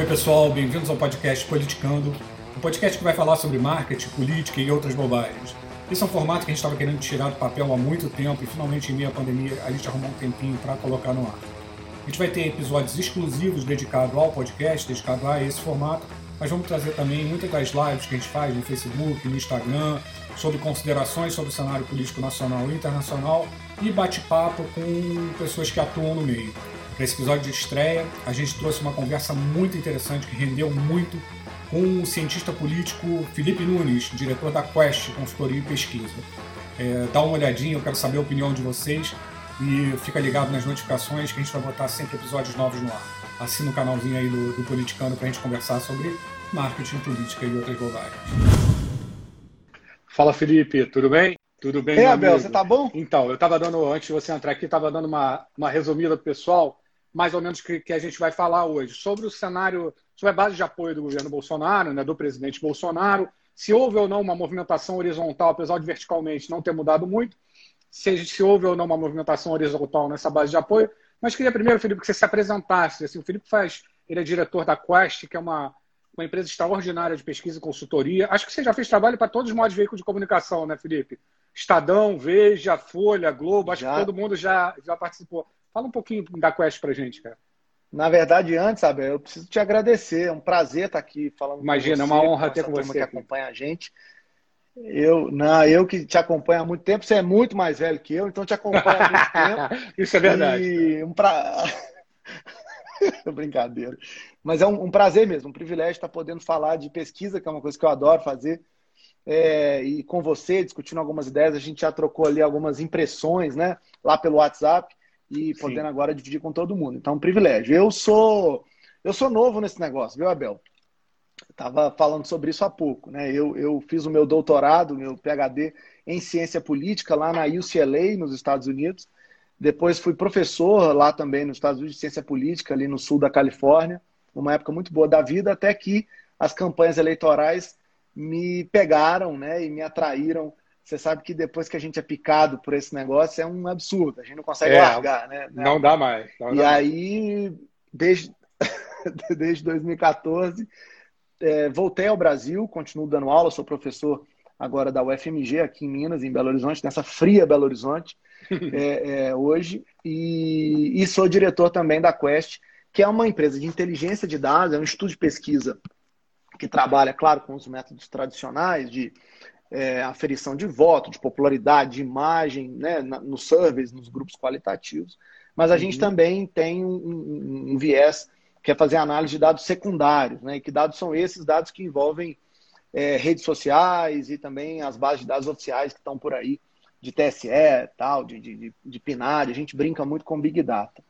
Oi, pessoal, bem-vindos ao podcast Politicando, um podcast que vai falar sobre marketing, política e outras bobagens. Esse é um formato que a gente estava querendo tirar do papel há muito tempo e finalmente, em meio à pandemia, a gente arrumou um tempinho para colocar no ar. A gente vai ter episódios exclusivos dedicados ao podcast, dedicados a esse formato, mas vamos trazer também muitas das lives que a gente faz no Facebook, no Instagram, sobre considerações sobre o cenário político nacional e internacional e bate-papo com pessoas que atuam no meio. Para esse episódio de estreia, a gente trouxe uma conversa muito interessante que rendeu muito com o cientista político Felipe Nunes, diretor da Quest Consultoria e Pesquisa. É, dá uma olhadinha, eu quero saber a opinião de vocês e fica ligado nas notificações que a gente vai botar sempre episódios novos no ar. Assina o canalzinho aí do, do Politicano para a gente conversar sobre marketing, política e outras bobagens. Fala Felipe, tudo bem? Tudo bem, Ei, Abel, você tá bom? Então, eu estava dando, antes de você entrar aqui, estava dando uma, uma resumida pessoal mais ou menos que, que a gente vai falar hoje, sobre o cenário, sobre a base de apoio do governo Bolsonaro, né, do presidente Bolsonaro, se houve ou não uma movimentação horizontal, apesar de verticalmente não ter mudado muito, se, se houve ou não uma movimentação horizontal nessa base de apoio. Mas queria primeiro, Felipe, que você se apresentasse. Assim, o Felipe faz, ele é diretor da Quest, que é uma, uma empresa extraordinária de pesquisa e consultoria. Acho que você já fez trabalho para todos os modos de veículo de comunicação, né, Felipe? Estadão, Veja, Folha, Globo, acho já. que todo mundo já, já participou. Fala um pouquinho da Quest pra gente, cara. Na verdade, antes, Abel, eu preciso te agradecer. É um prazer estar aqui falando Imagina, com você. Imagina, é uma honra ter com você. que acompanha a gente. Eu, não, eu que te acompanho há muito tempo, você é muito mais velho que eu, então te acompanho há muito tempo. Isso é verdade. E um pra... Brincadeira. Mas é um, um, prazer mesmo, um privilégio estar podendo falar de pesquisa, que é uma coisa que eu adoro fazer. É, e com você, discutindo algumas ideias, a gente já trocou ali algumas impressões, né? Lá pelo WhatsApp e Sim. podendo agora dividir com todo mundo. Então, é um privilégio. Eu sou eu sou novo nesse negócio, viu, Abel? Estava falando sobre isso há pouco, né? Eu, eu fiz o meu doutorado, meu PhD em ciência política lá na UCLA, nos Estados Unidos. Depois fui professor lá também nos Estados Unidos de ciência política, ali no sul da Califórnia. Uma época muito boa da vida, até que as campanhas eleitorais me pegaram, né? E me atraíram você sabe que depois que a gente é picado por esse negócio é um absurdo, a gente não consegue é, largar, né? Não dá mais. Não e dá aí, mais. desde, desde 2014, é, voltei ao Brasil, continuo dando aula, sou professor agora da UFMG aqui em Minas, em Belo Horizonte, nessa fria Belo Horizonte, é, é, hoje, e, e sou diretor também da Quest, que é uma empresa de inteligência de dados, é um estudo de pesquisa que trabalha, claro, com os métodos tradicionais de é, aferição de voto, de popularidade, de imagem, né, nos surveys, nos grupos qualitativos. Mas a uhum. gente também tem um, um, um, viés que é fazer análise de dados secundários. Né? E que dados são esses? Dados que envolvem é, redes sociais e também as bases de dados oficiais que estão por aí, de TSE, tal, de, de, de PNAD. A gente brinca muito com Big Data.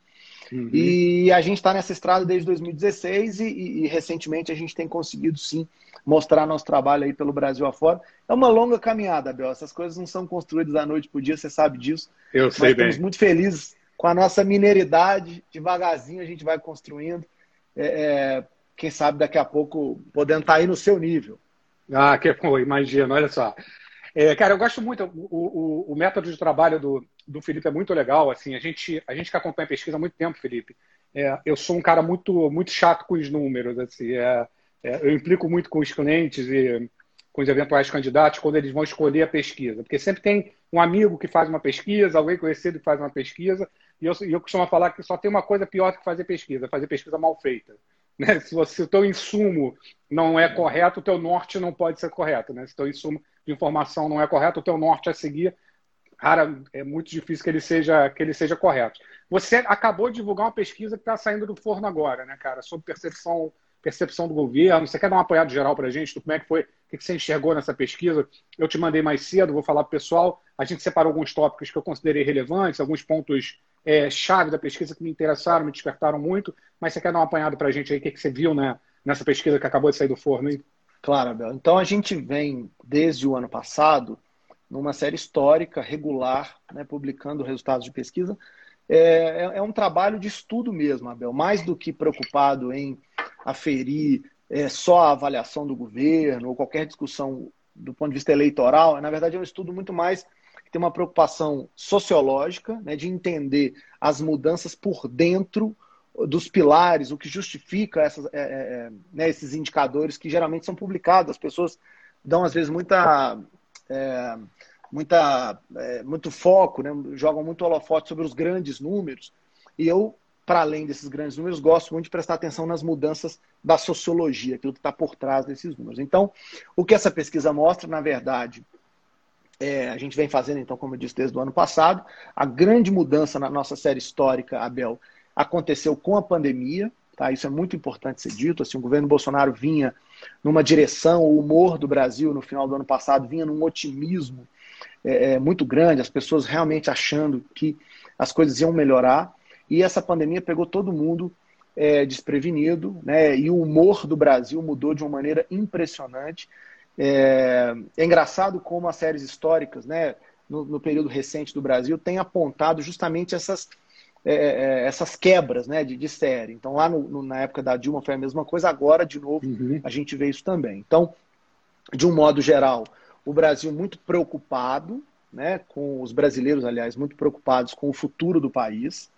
Uhum. E a gente está nessa estrada desde 2016 e, e, e, recentemente a gente tem conseguido sim mostrar nosso trabalho aí pelo Brasil afora. É uma longa caminhada, Abel. Essas coisas não são construídas da noite para o dia, você sabe disso. Eu sei Mas bem. Estamos muito felizes com a nossa mineridade. Devagarzinho a gente vai construindo. É, é, quem sabe daqui a pouco podendo estar tá aí no seu nível. Ah, que bom, imagina, olha só. É, cara, eu gosto muito, o, o, o, método de trabalho do, do Felipe é muito legal. Assim, a gente, a gente que acompanha a pesquisa há muito tempo, Felipe, é, eu sou um cara muito, muito chato com os números. Assim, é, é, eu implico muito com os clientes e com os eventuais candidatos quando eles vão escolher a pesquisa, porque sempre tem um amigo que faz uma pesquisa, alguém conhecido que faz uma pesquisa, e eu, eu costumo falar que só tem uma coisa pior do que fazer pesquisa, fazer pesquisa mal feita. Né? Se, você, se o teu insumo não é correto, o teu norte não pode ser correto. Né? Se o teu insumo de informação não é correto, o teu norte a seguir, cara, é muito difícil que ele seja, que ele seja correto. Você acabou de divulgar uma pesquisa que está saindo do forno agora, né, cara, sobre percepção percepção do governo. Você quer dar um apoiado geral para a gente? Como é que foi? O que você enxergou nessa pesquisa? Eu te mandei mais cedo, vou falar para o pessoal. A gente separou alguns tópicos que eu considerei relevantes, alguns pontos é, chave da pesquisa que me interessaram, me despertaram muito. Mas você quer dar um apanhado para a gente aí? O que você viu né, nessa pesquisa que acabou de sair do forno aí? Claro, Abel. Então a gente vem, desde o ano passado, numa série histórica, regular, né, publicando resultados de pesquisa. É, é, é um trabalho de estudo mesmo, Abel. Mais do que preocupado em aferir é, só a avaliação do governo ou qualquer discussão do ponto de vista eleitoral, na verdade é um estudo muito mais que tem uma preocupação sociológica, né, de entender as mudanças por dentro dos pilares, o que justifica essas, é, é, é, né, esses indicadores que geralmente são publicados. As pessoas dão, às vezes, muita, é, muita, é, muito foco, né, jogam muito holofote sobre os grandes números. E eu, para além desses grandes números, gosto muito de prestar atenção nas mudanças da sociologia, aquilo que está por trás desses números. Então, o que essa pesquisa mostra, na verdade, é, a gente vem fazendo, então, como eu disse, desde o ano passado. A grande mudança na nossa série histórica, Abel, aconteceu com a pandemia. Tá? Isso é muito importante ser dito. Assim, o governo Bolsonaro vinha numa direção, o humor do Brasil no final do ano passado vinha num otimismo é, é, muito grande, as pessoas realmente achando que as coisas iam melhorar. E essa pandemia pegou todo mundo é, desprevenido, né? E o humor do Brasil mudou de uma maneira impressionante. É, é engraçado como as séries históricas, né, no, no, período recente do Brasil, têm apontado justamente essas, é, é, essas quebras né, de, de série. Então, lá no, no, na época da Dilma foi a mesma coisa, agora, de novo, uhum. a gente vê isso também. Então, de um modo geral, o Brasil muito preocupado, né, com os brasileiros, aliás, muito preocupados com o futuro do país.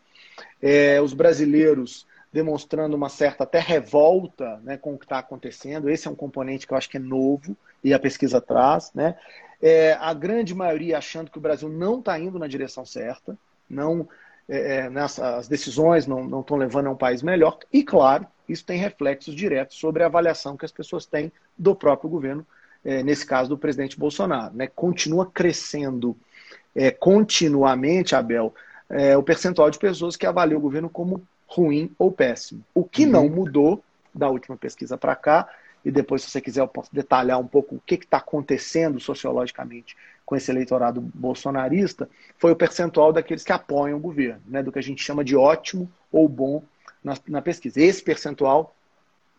É, os brasileiros demonstrando uma certa até revolta né, com o que está acontecendo. Esse é um componente que eu acho que é novo e a pesquisa traz. Né? É, a grande maioria achando que o Brasil não está indo na direção certa, não é, é nessa, as decisões não estão levando a um país melhor. E, claro, isso tem reflexos diretos sobre a avaliação que as pessoas têm do próprio governo, é, nesse caso do presidente Bolsonaro. Né? Continua crescendo é, continuamente, Abel, é, o percentual de pessoas que avaliam o governo como ruim ou péssimo. O que uhum. não mudou da última pesquisa para cá, e depois, se você quiser, eu posso detalhar um pouco o que está acontecendo sociologicamente com esse eleitorado bolsonarista, foi o percentual daqueles que apoiam o governo, né, do que a gente chama de ótimo ou bom na, na pesquisa. Esse percentual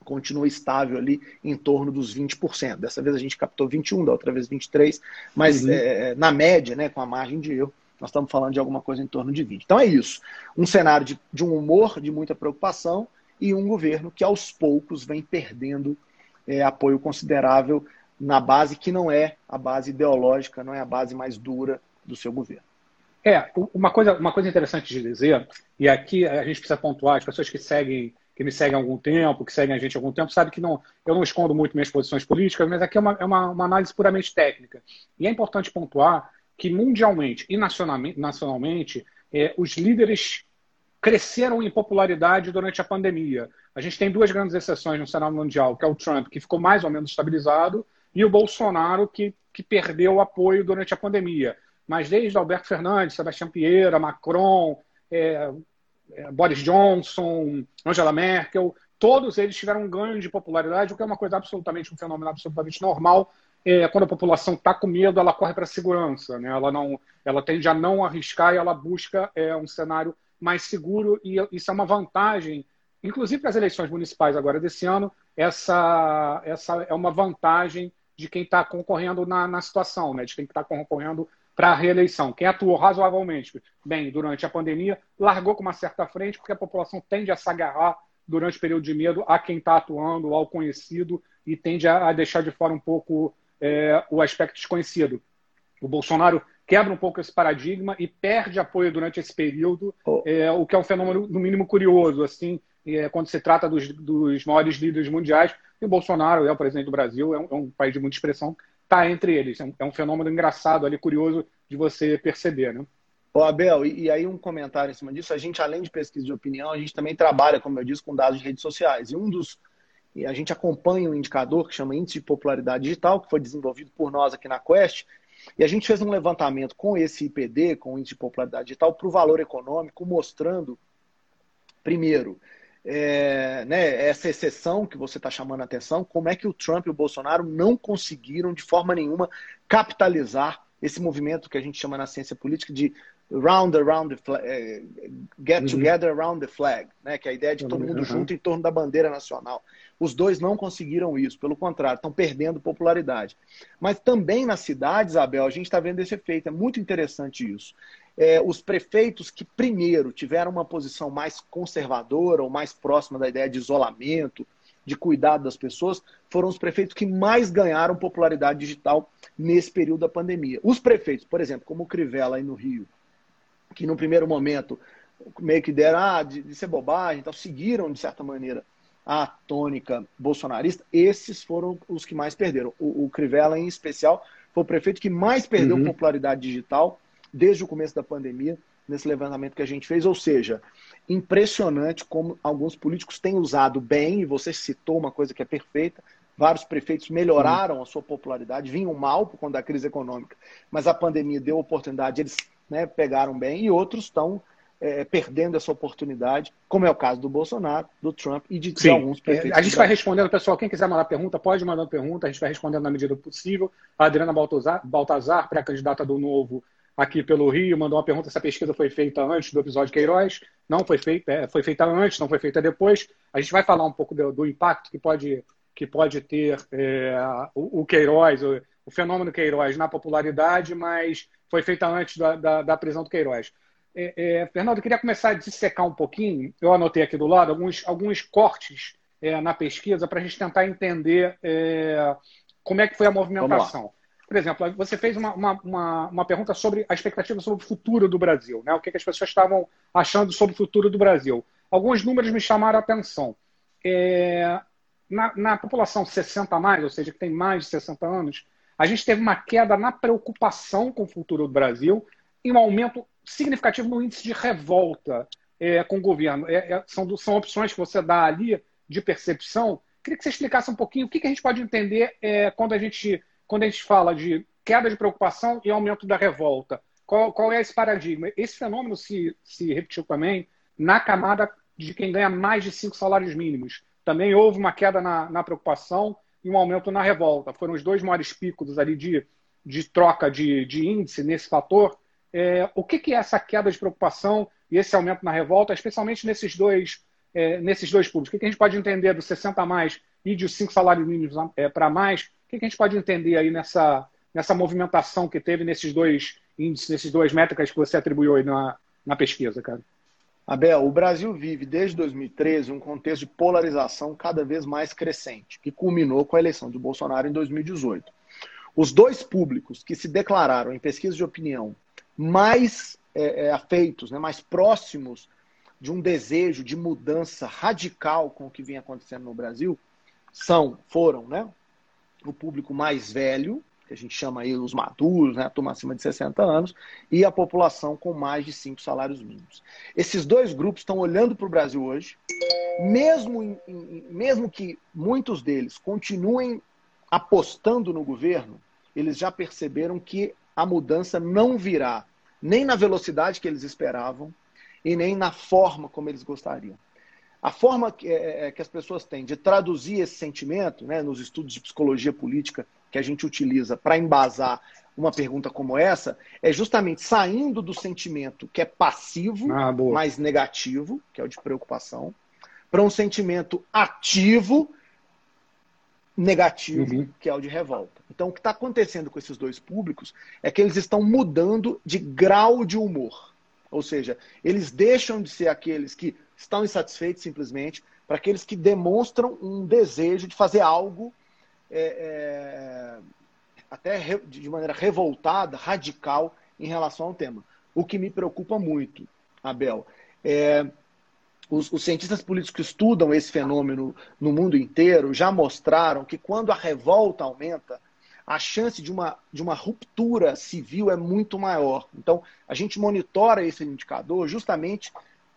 continua estável ali em torno dos 20%. Dessa vez a gente captou 21, da outra vez 23, mas uhum. é, na média, né, com a margem de erro, nós estamos falando de alguma coisa em torno de 20. Então é isso. Um cenário de, de um humor, de muita preocupação e um governo que aos poucos vem perdendo é, apoio considerável na base que não é a base ideológica, não é a base mais dura do seu governo. É, uma coisa, uma coisa interessante de dizer, e aqui a gente precisa pontuar, as pessoas que seguem, que me seguem há algum tempo, que seguem a gente há algum tempo, sabem que não, eu não escondo muito minhas posições políticas, mas aqui é uma, é uma, uma análise puramente técnica. E é importante pontuar que mundialmente e nacionalmente, nacionalmente é, os líderes cresceram em popularidade durante a pandemia. A gente tem duas grandes exceções no cenário mundial, que é o Trump, que ficou mais ou menos estabilizado, e o Bolsonaro, que, que perdeu o apoio durante a pandemia. Mas desde Alberto Fernandes, Sebastião Pieira, Macron, é, é, Boris Johnson, Angela Merkel, todos eles tiveram um ganho de popularidade, o que é uma coisa absolutamente, um fenômeno absolutamente normal é, quando a população está com medo, ela corre para a segurança, né? Ela não, ela tende a não arriscar e ela busca é, um cenário mais seguro e isso é uma vantagem, inclusive para as eleições municipais agora desse ano, essa, essa é uma vantagem de quem está concorrendo na, na situação, né? De quem está concorrendo para a reeleição. Quem atuou razoavelmente bem durante a pandemia largou com uma certa frente, porque a população tende a se agarrar durante o período de medo a quem está atuando, ao conhecido, e tende a, a deixar de fora um pouco é, o aspecto desconhecido. O Bolsonaro quebra um pouco esse paradigma e perde apoio durante esse período, oh. é, o que é um fenômeno, no mínimo, curioso, assim, é, quando se trata dos, dos, maiores líderes mundiais. E o Bolsonaro é o presidente do Brasil, é um, é um país de muita expressão, está entre eles. É um, é um, fenômeno engraçado, ali, curioso de você perceber, né? Ô, Abel, e, e, aí um comentário em cima disso, a gente, além de pesquisa de opinião, a gente também trabalha, como eu disse, com dados de redes sociais. E um dos e a gente acompanha um indicador que chama Índice de Popularidade Digital, que foi desenvolvido por nós aqui na Quest, e a gente fez um levantamento com esse IPD, com o Índice de Popularidade Digital, para o valor econômico, mostrando, primeiro, é, né, essa exceção que você está chamando a atenção, como é que o Trump e o Bolsonaro não conseguiram, de forma nenhuma, capitalizar esse movimento que a gente chama na ciência política de round around the flag, eh, get uhum. together around the flag, né? que é a ideia de todo mundo uhum. junto em torno da bandeira nacional. Os dois não conseguiram isso, pelo contrário, estão perdendo popularidade. Mas também nas cidades, Abel, a gente está vendo esse efeito, é muito interessante isso. É, os prefeitos que primeiro tiveram uma posição mais conservadora ou mais próxima da ideia de isolamento, de cuidado das pessoas, foram os prefeitos que mais ganharam popularidade digital nesse período da pandemia. Os prefeitos, por exemplo, como o Crivella aí no Rio, que no primeiro momento meio que deram ah, de, de ser bobagem, então seguiram, de certa maneira, a tônica bolsonarista, esses foram os que mais perderam. O, o Crivella, em especial, foi o prefeito que mais perdeu uhum. popularidade digital desde o começo da pandemia, nesse levantamento que a gente fez. Ou seja, impressionante como alguns políticos têm usado bem, e você citou uma coisa que é perfeita. Vários prefeitos melhoraram a sua popularidade, vinham mal por conta da crise econômica, mas a pandemia deu oportunidade, eles né, pegaram bem, e outros estão é, perdendo essa oportunidade, como é o caso do Bolsonaro, do Trump e de, alguns prefeitos. A gente vai respondendo, pessoal. Quem quiser mandar pergunta, pode mandar pergunta, a gente vai respondendo na medida possível. A Adriana Baltazar, Baltazar pré-candidata do Novo aqui pelo Rio, mandou uma pergunta se a pesquisa foi feita antes do episódio Queiroz. Não foi feita, é, foi feita antes, não foi feita depois. A gente vai falar um pouco do, do impacto que pode, que pode ter é, o, o, Queiroz, o, o, fenômeno Queiroz na popularidade, mas foi feita antes da, da, da prisão do Queiroz. É, é, Fernando, eu queria começar a dissecar um pouquinho. Eu anotei aqui do lado alguns, alguns cortes é, na pesquisa para a gente tentar entender é, como é que foi a movimentação. Por exemplo, você fez uma, uma, uma, uma, pergunta sobre a expectativa sobre o futuro do Brasil, né? o que, que as pessoas estavam achando sobre o futuro do Brasil. Alguns números me chamaram a atenção. É, na, na população 60 a mais, ou seja, que tem mais de 60 anos, a gente teve uma queda na preocupação com o futuro do Brasil e um aumento significativo no índice de revolta é, com o governo. É, é, são, são opções que você dá ali de percepção. Queria que você explicasse um pouquinho o que, que a gente pode entender é, quando, a gente, quando a gente fala de queda de preocupação e aumento da revolta. Qual, qual é esse paradigma? Esse fenômeno se, se repetiu também na camada de quem ganha mais de cinco salários mínimos. Também houve uma queda na, na preocupação e um aumento na revolta. Foram os dois maiores picos ali de, de troca de, de índice nesse fator é, o que, que, é essa queda de preocupação e esse aumento na revolta, especialmente nesses dois, é, nesses dois públicos? O que, que, a gente pode entender dos 60 a mais e dos 5 salários mínimos é, para mais? Que, a gente pode entender aí nessa, nessa movimentação que teve nesses dois índices, nesses duas métricas que você atribuiu aí na, na pesquisa, cara? Abel, o Brasil vive desde 2013 um contexto de polarização cada vez mais crescente, que culminou com a eleição de Bolsonaro em 2018. Os dois públicos que se declararam em pesquisa de opinião mais é, é, afeitos, né, mais próximos de um desejo de mudança radical com o que vinha acontecendo no Brasil, são, foram, né, o público mais velho, que a gente chama aí os maduros, né, a turma acima de 60 anos, e a população com mais de cinco salários mínimos. Esses dois grupos estão olhando para o Brasil hoje, mesmo, em, em, mesmo que muitos deles continuem apostando no governo, eles já perceberam que a mudança não virá nem na velocidade que eles esperavam e nem na forma como eles gostariam. A forma que, é, é, que as pessoas têm de traduzir esse sentimento, né, nos estudos de psicologia política que a gente utiliza para embasar uma pergunta como essa, é justamente saindo do sentimento que é passivo, ah, mais negativo, que é o de preocupação, para um sentimento ativo, negativo, uhum. que é o de revolta. Então, o que está acontecendo com esses dois públicos é que eles estão mudando de grau de humor. Ou seja, eles deixam de ser aqueles que estão insatisfeitos simplesmente para aqueles que demonstram um desejo de fazer algo é, é, até de maneira revoltada, radical em relação ao tema. O que me preocupa muito, Abel, é os, os, cientistas políticos que estudam esse fenômeno no mundo inteiro já mostraram que quando a revolta aumenta, a chance de uma, de uma ruptura civil é muito maior. Então, a gente monitora esse indicador justamente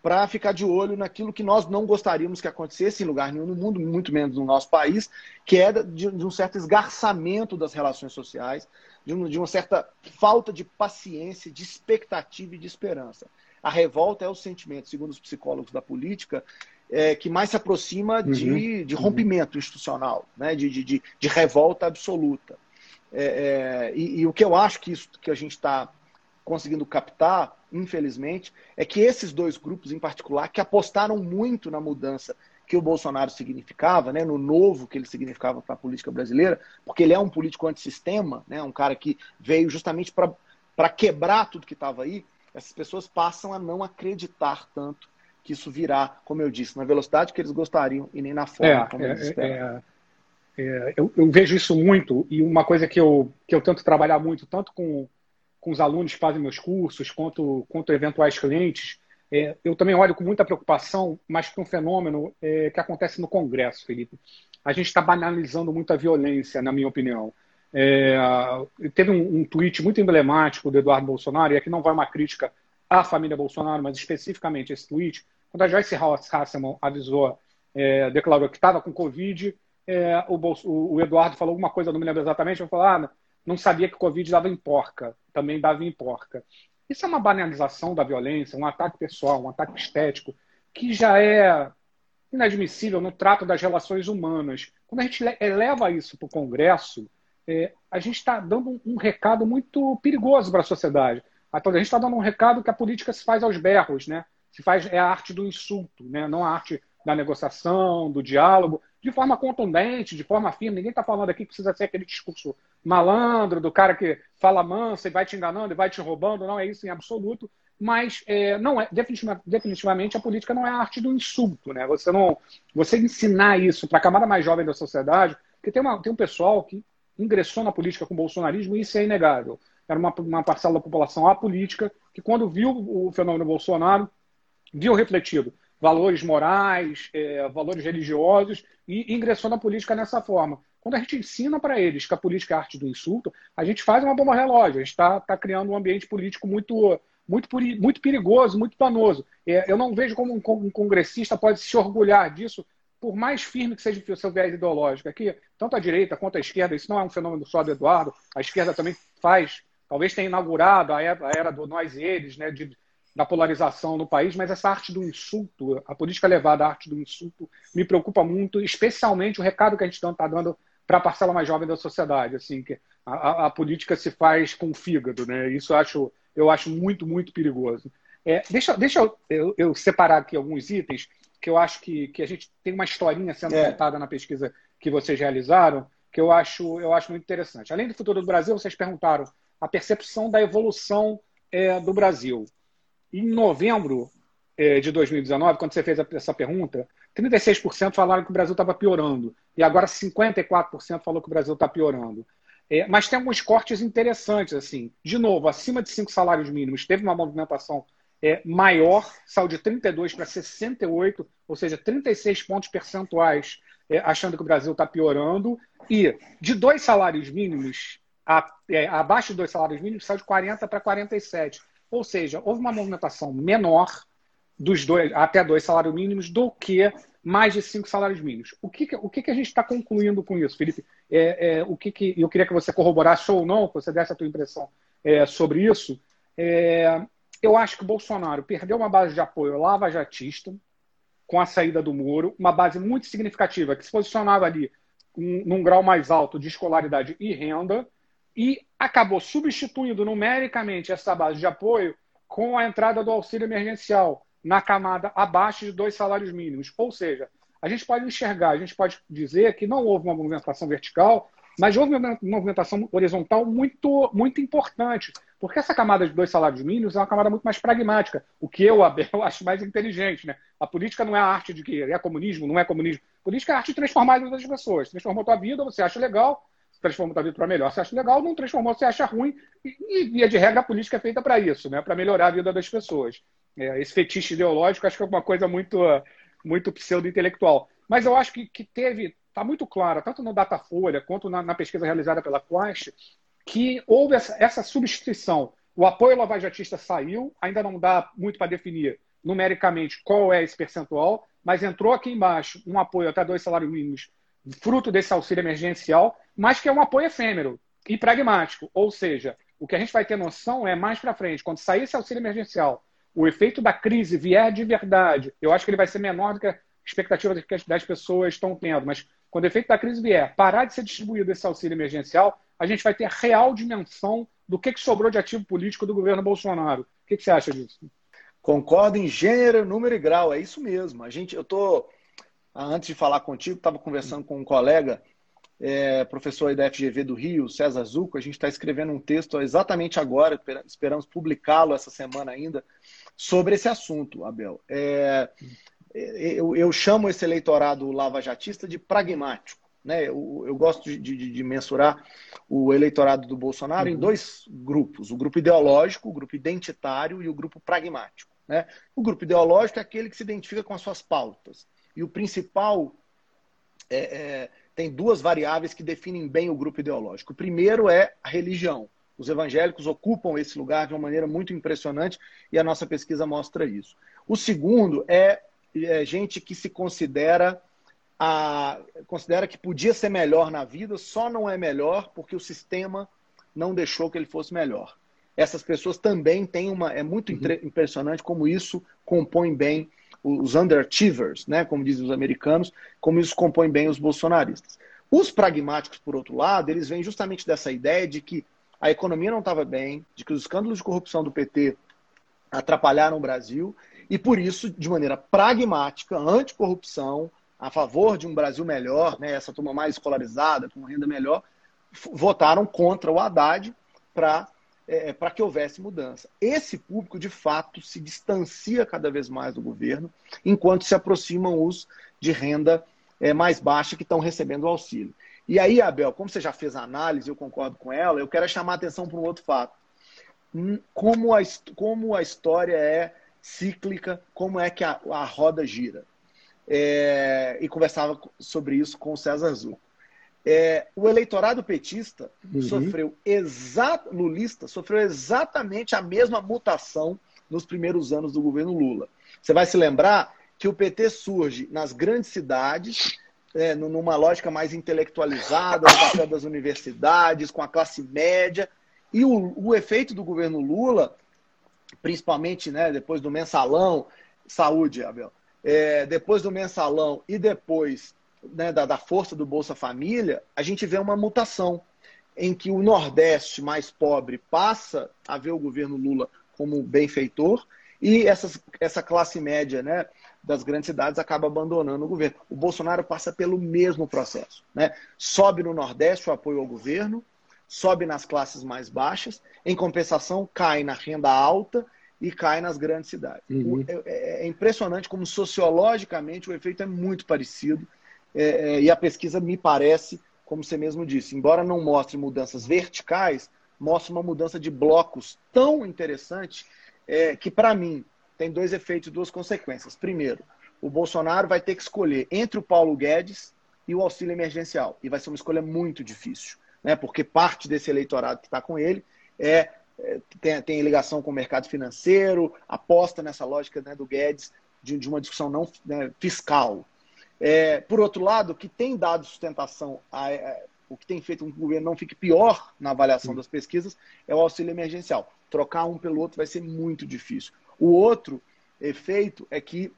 para ficar de olho naquilo que nós não gostaríamos que acontecesse em lugar nenhum no mundo, muito menos no nosso país, que é de, de um certo esgarçamento das relações sociais, de, um, de uma certa falta de paciência, de expectativa e de esperança. A revolta é o sentimento, segundo os psicólogos da política, é, que mais se aproxima de, uhum. de rompimento institucional, né? de, de, de revolta absoluta. É, é, e, e, o que eu acho que isso que a gente está conseguindo captar, infelizmente, é que esses dois grupos em particular, que apostaram muito na mudança que o Bolsonaro significava, né, no novo que ele significava para a política brasileira, porque ele é um político antissistema, né, um cara que veio justamente para quebrar tudo que estava aí, essas pessoas passam a não acreditar tanto que isso virá, como eu disse, na velocidade que eles gostariam e nem na forma é, como eles é, esperam. É, eu, eu, vejo isso muito e uma coisa que eu, que eu tento trabalhar muito, tanto com, com os alunos que fazem meus cursos, quanto, quanto eventuais clientes, é, eu também olho com muita preocupação, mas com um fenômeno é, que acontece no Congresso, Felipe. A gente está banalizando muito a violência, na minha opinião. É, teve um, um, tweet muito emblemático do Eduardo Bolsonaro, e aqui não vai uma crítica à família Bolsonaro, mas especificamente esse tweet, quando a Joyce Hasselman avisou, é, declarou que estava com Covid, é, o, Bolso, o, Eduardo falou alguma coisa, não me lembro exatamente, eu falei, ah, não sabia que Covid dava em porca, também dava em porca. Isso é uma banalização da violência, um ataque pessoal, um ataque estético, que já é inadmissível no trato das relações humanas. Quando a gente eleva isso para o Congresso, é, a gente está dando um, recado muito perigoso para a sociedade. A gente está dando um recado que a política se faz aos berros, né? Se faz é a arte do insulto, né? Não a arte da negociação, do diálogo, de forma contundente, de forma firme. Ninguém está falando aqui que precisa ser aquele discurso malandro do cara que fala manso e vai te enganando e vai te roubando. Não é isso em absoluto. Mas é, não é definitivamente a política não é a arte do insulto, né? Você não, você ensinar isso para a camada mais jovem da sociedade, porque tem, uma, tem um pessoal que ingressou na política com o bolsonarismo e isso é inegável. Era uma, uma parcela da população apolítica que quando viu o fenômeno Bolsonaro viu refletido valores morais, é, valores religiosos e ingressou na política nessa forma. Quando a gente ensina para eles que a política é a arte do insulto, a gente faz uma bomba relógio, a gente está tá criando um ambiente político muito, muito, muito perigoso, muito danoso. É, eu não vejo como um, um, congressista pode se orgulhar disso, por mais firme que seja o seu viés ideológico. Aqui, tanto a direita quanto a esquerda, isso não é um fenômeno só do Eduardo, a esquerda também faz, talvez tenha inaugurado a era, a era do nós e eles, né, de, da polarização no país, mas essa arte do insulto, a política levada à arte do insulto, me preocupa muito, especialmente o recado que a gente está dando para a parcela mais jovem da sociedade, assim, que a, a, política se faz com o fígado, né? Isso eu acho, eu acho muito, muito perigoso. É, deixa deixa eu, eu, eu, separar aqui alguns itens que eu acho que, que a gente tem uma historinha sendo é. contada na pesquisa que vocês realizaram, que eu acho, eu acho muito interessante. Além do futuro do Brasil, vocês perguntaram a percepção da evolução é, do Brasil. Em novembro é, de 2019, quando você fez essa pergunta, 36% falaram que o Brasil estava piorando. E agora 54% falou que o Brasil está piorando. É, mas tem alguns cortes interessantes. assim. De novo, acima de cinco salários mínimos, teve uma movimentação é, maior, saiu de 32 para 68, ou seja, 36 pontos percentuais, é, achando que o Brasil está piorando. E de dois salários mínimos, a, abaixo de dois salários mínimos, saiu de 40 para 47. Ou seja, houve uma movimentação menor dos dois, até dois salários mínimos do que mais de cinco salários mínimos. O que, o que, a gente está concluindo com isso, Felipe? É, é, o que, que eu queria que você corroborasse ou não, que você desse a tua impressão é, sobre isso. É, eu acho que o Bolsonaro perdeu uma base de apoio lava-jatista com a saída do Moro, uma base muito significativa que se posicionava ali um, num grau mais alto de escolaridade e renda, e acabou substituindo numericamente essa base de apoio com a entrada do auxílio emergencial na camada abaixo de dois salários mínimos. Ou seja, a gente pode enxergar, a gente pode dizer que não houve uma movimentação vertical, mas houve uma movimentação horizontal muito, muito importante. Porque essa camada de dois salários mínimos é uma camada muito mais pragmática, o que eu, Abel, acho mais inteligente. Né? A política não é a arte de que é comunismo, não é comunismo. A política é a arte de transformar a vida das pessoas. Transformou a tua vida, você acha legal, transformou a vida para melhor, você acha legal, não transformou, você acha ruim. E, via de regra, a política é feita para isso, né? para melhorar a vida das pessoas. É, esse fetiche ideológico acho que é uma coisa muito, muito pseudo-intelectual. Mas eu acho que, que teve, está muito claro, tanto no Datafolha quanto na, na pesquisa realizada pela Quast, que houve essa, essa substituição. O apoio lavajatista saiu, ainda não dá muito para definir numericamente qual é esse percentual, mas entrou aqui embaixo um apoio até dois salários mínimos, fruto desse auxílio emergencial, mas que é um apoio efêmero e pragmático. Ou seja, o que a gente vai ter noção é mais para frente, quando sair esse auxílio emergencial, o efeito da crise vier de verdade, eu acho que ele vai ser menor do que a expectativa que as pessoas estão tendo, mas quando o efeito da crise vier, parar de ser distribuído esse auxílio emergencial, a gente vai ter real dimensão do que, que sobrou de ativo político do governo Bolsonaro. O que, que você acha disso? Concordo em gênero, número e grau, é isso mesmo. A gente, eu tô antes de falar contigo, estava conversando com um colega é, professor da FGV do Rio, César Zuco, a gente está escrevendo um texto exatamente agora, esperamos publicá-lo essa semana ainda, sobre esse assunto, Abel. É, é, eu, eu, chamo esse eleitorado lavajatista de pragmático. Né? Eu, eu gosto de, de, de, mensurar o eleitorado do Bolsonaro uhum. em dois grupos: o grupo ideológico, o grupo identitário e o grupo pragmático. Né? O grupo ideológico é aquele que se identifica com as suas pautas. E o principal é, é, tem duas variáveis que definem bem o grupo ideológico. O primeiro é a religião. Os evangélicos ocupam esse lugar de uma maneira muito impressionante e a nossa pesquisa mostra isso. O segundo é, é gente que se considera a, considera que podia ser melhor na vida, só não é melhor porque o sistema não deixou que ele fosse melhor. Essas pessoas também têm uma. É muito uhum. impressionante como isso compõe bem os underachievers, né, como dizem os americanos, como isso compõe bem os bolsonaristas. Os pragmáticos, por outro lado, eles vêm justamente dessa ideia de que a economia não estava bem, de que os escândalos de corrupção do PT atrapalharam o Brasil, e por isso, de maneira pragmática, anticorrupção, a favor de um Brasil melhor, né, essa turma mais escolarizada, com renda melhor, votaram contra o Haddad para é, para que houvesse mudança. Esse público, de fato, se distancia cada vez mais do governo, enquanto se aproximam os de renda é, mais baixa que estão recebendo o auxílio. E aí, Abel, como você já fez a análise, eu concordo com ela, eu quero chamar a atenção para um outro fato. Hum, como a, como a história é cíclica, como é que a, a roda gira. É, e conversava sobre isso com o César Zucco. É, o eleitorado petista uhum. sofreu exato, lulista sofreu exatamente a mesma mutação nos primeiros anos do governo Lula. Você vai se lembrar que o PT surge nas grandes cidades, é, numa lógica mais intelectualizada, no papel das universidades, com a classe média. E o, o efeito do governo Lula, principalmente né, depois do mensalão, saúde, Abel, é, depois do mensalão e depois né, da, da força do Bolsa Família, a gente vê uma mutação em que o Nordeste mais pobre passa a ver o governo Lula como benfeitor e essas, essa classe média, né, das grandes cidades acaba abandonando o governo. O Bolsonaro passa pelo mesmo processo. Né? Sobe no Nordeste o apoio ao governo, sobe nas classes mais baixas, em compensação, cai na renda alta e cai nas grandes cidades. Uhum. É, é, é, impressionante como sociologicamente o efeito é muito parecido. É, é, e a pesquisa me parece, como você mesmo disse, embora não mostre mudanças verticais, mostra uma mudança de blocos tão interessante é, que, para mim, tem dois efeitos, duas consequências. Primeiro, o Bolsonaro vai ter que escolher entre o Paulo Guedes e o auxílio emergencial. E vai ser uma escolha muito difícil, né? porque parte desse eleitorado que está com ele é, é, tem, tem, ligação com o mercado financeiro, aposta nessa lógica né, do Guedes de, de uma discussão não né, fiscal. É, por outro lado, o que tem dado sustentação, a, a, o que tem feito com que o governo não fique pior na avaliação das pesquisas é o auxílio emergencial. Trocar um pelo outro vai ser muito difícil. O outro efeito é que,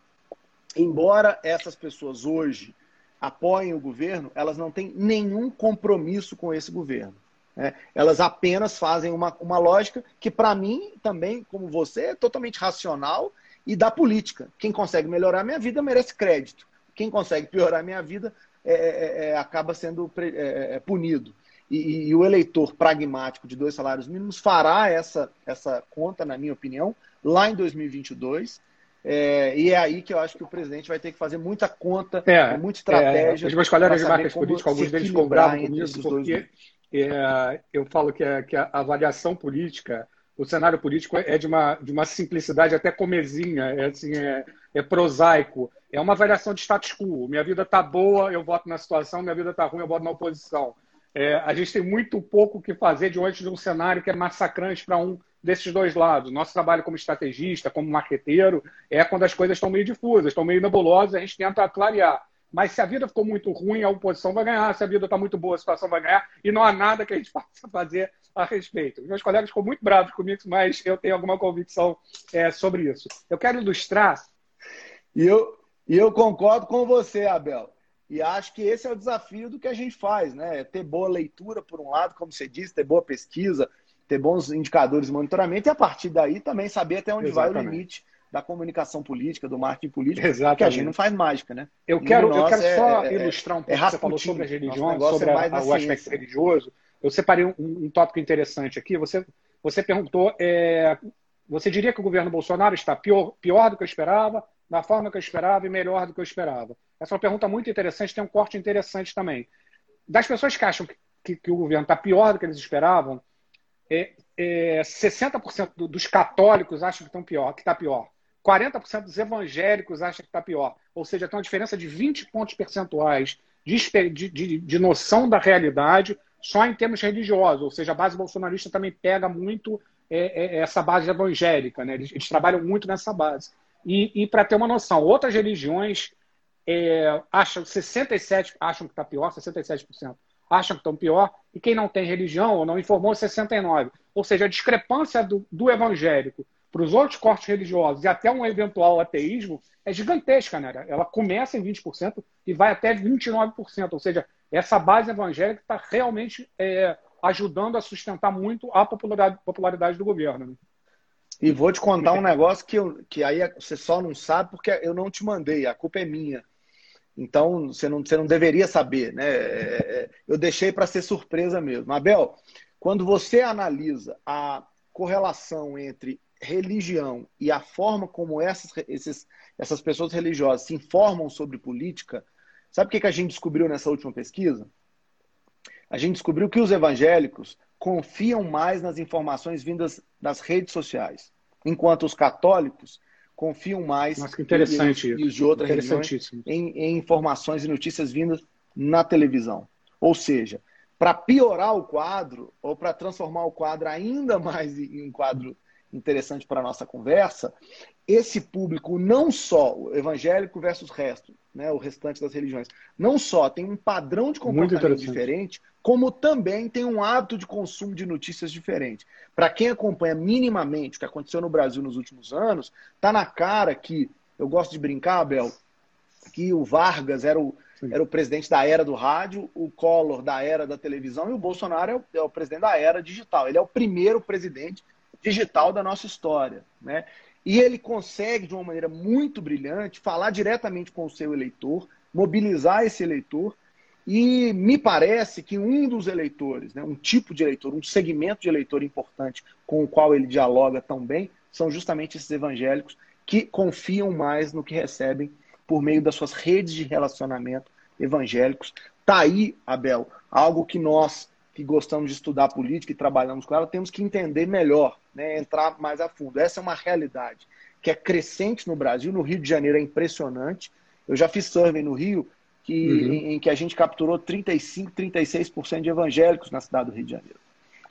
embora essas pessoas hoje apoiem o governo, elas não têm nenhum compromisso com esse governo. Né? Elas apenas fazem uma, uma lógica que, para mim, também, como você, é totalmente racional e da política. Quem consegue melhorar a minha vida merece crédito. Quem consegue piorar a minha vida é, é, é acaba sendo é, é, punido. E, e, o eleitor pragmático de dois salários mínimos fará essa, essa conta, na minha opinião, lá em 2022. É, e é aí que eu acho que o presidente vai ter que fazer muita conta, é, muita estratégia. É, os meus colegas de marcas políticas, alguns deles cobravam com isso, porque é, eu falo que, a, que a avaliação política, o cenário político é de uma, de uma simplicidade até comezinha, é, assim, é, é prosaico. É uma avaliação de status quo. Minha vida está boa, eu voto na situação, minha vida está ruim, eu voto na oposição. É, a gente tem muito pouco que fazer diante de um cenário que é massacrante para um desses dois lados. Nosso trabalho como estrategista, como marqueteiro, é quando as coisas estão meio difusas, estão meio nebulosas, a gente tenta clarear. Mas se a vida ficou muito ruim, a oposição vai ganhar. Se a vida está muito boa, a situação vai ganhar. E não há nada que a gente possa fazer a respeito. Meus colegas ficam muito bravos comigo, mas eu tenho alguma convicção é, sobre isso. Eu quero ilustrar. E eu, e eu concordo com você, Abel. E acho que esse é o desafio do que a gente faz, né? É ter boa leitura, por um lado, como você disse, ter boa pesquisa, ter bons indicadores de monitoramento e a partir daí também saber até onde Exatamente. vai o limite da comunicação política, do marketing político, Exatamente. que a gente não faz mágica, né? Eu quero, eu quero só é, é ilustrar um pouco, é você falou sobre as religiões, sobre a, o aspecto religioso. Eu separei um, um, tópico interessante aqui. Você, você perguntou, é, você diria que o governo Bolsonaro está pior, pior do que eu esperava, da forma que eu esperava e melhor do que eu esperava? Essa é uma pergunta muito interessante, tem um corte interessante também. Das pessoas que acham que, que, que o governo está pior do que eles esperavam, é, é, 60% dos católicos acham que estão pior, que está pior. 40% dos evangélicos acham que está pior. Ou seja, tem uma diferença de 20 pontos percentuais de, de, de, noção da realidade só em termos religiosos. Ou seja, a base bolsonarista também pega muito é, é, essa base evangélica. Né? Eles, eles trabalham muito nessa base. E, e para ter uma noção, outras religiões é, acham 67% acham que está pior, 67% acham que estão pior, e quem não tem religião ou não informou, 69%. Ou seja, a discrepância do, do evangélico para os outros cortes religiosos e até um eventual ateísmo é gigantesca, né? Ela começa em 20% e vai até 29%. Ou seja, essa base evangélica está realmente é, ajudando a sustentar muito a popularidade, popularidade do governo. Né? E vou te contar um negócio que, eu, que aí você só não sabe porque eu não te mandei, a culpa é minha. Então você não, você não deveria saber, né? É, é, eu deixei para ser surpresa mesmo. Abel, quando você analisa a correlação entre religião e a forma como essas, esses, essas pessoas religiosas se informam sobre política, sabe o que, que a gente descobriu nessa última pesquisa? A gente descobriu que os evangélicos confiam mais nas informações vindas das redes sociais, enquanto os católicos confiam mais Nossa, interessante e, e os de outras religiões em, em informações e notícias vindas na televisão. Ou seja, para piorar o quadro ou para transformar o quadro ainda mais em um quadro interessante para a nossa conversa, esse público não só, o evangélico versus o resto, né, o restante das religiões, não só tem um padrão de comportamento diferente, como também tem um hábito de consumo de notícias diferente. Para quem acompanha minimamente o que aconteceu no Brasil nos últimos anos, tá na cara que, eu gosto de brincar, Abel, que o Vargas era o, era o presidente da era do rádio, o Collor da era da televisão e o Bolsonaro é o, é o presidente da era digital. Ele é o primeiro presidente digital da nossa história. Né? E ele consegue, de uma maneira muito brilhante, falar diretamente com o seu eleitor, mobilizar esse eleitor. E me parece que um dos eleitores, né, um tipo de eleitor, um segmento de eleitor importante com o qual ele dialoga tão bem, são justamente esses evangélicos que confiam mais no que recebem por meio das suas redes de relacionamento evangélicos. Está aí, Abel, algo que nós que gostamos de estudar política e trabalhamos com ela, temos que entender melhor, né, entrar mais a fundo. Essa é uma realidade que é crescente no Brasil, no Rio de Janeiro é impressionante. Eu já fiz survey no Rio, que, uhum. em, em, que a gente capturou 35, 36% de evangélicos na cidade do Rio de Janeiro.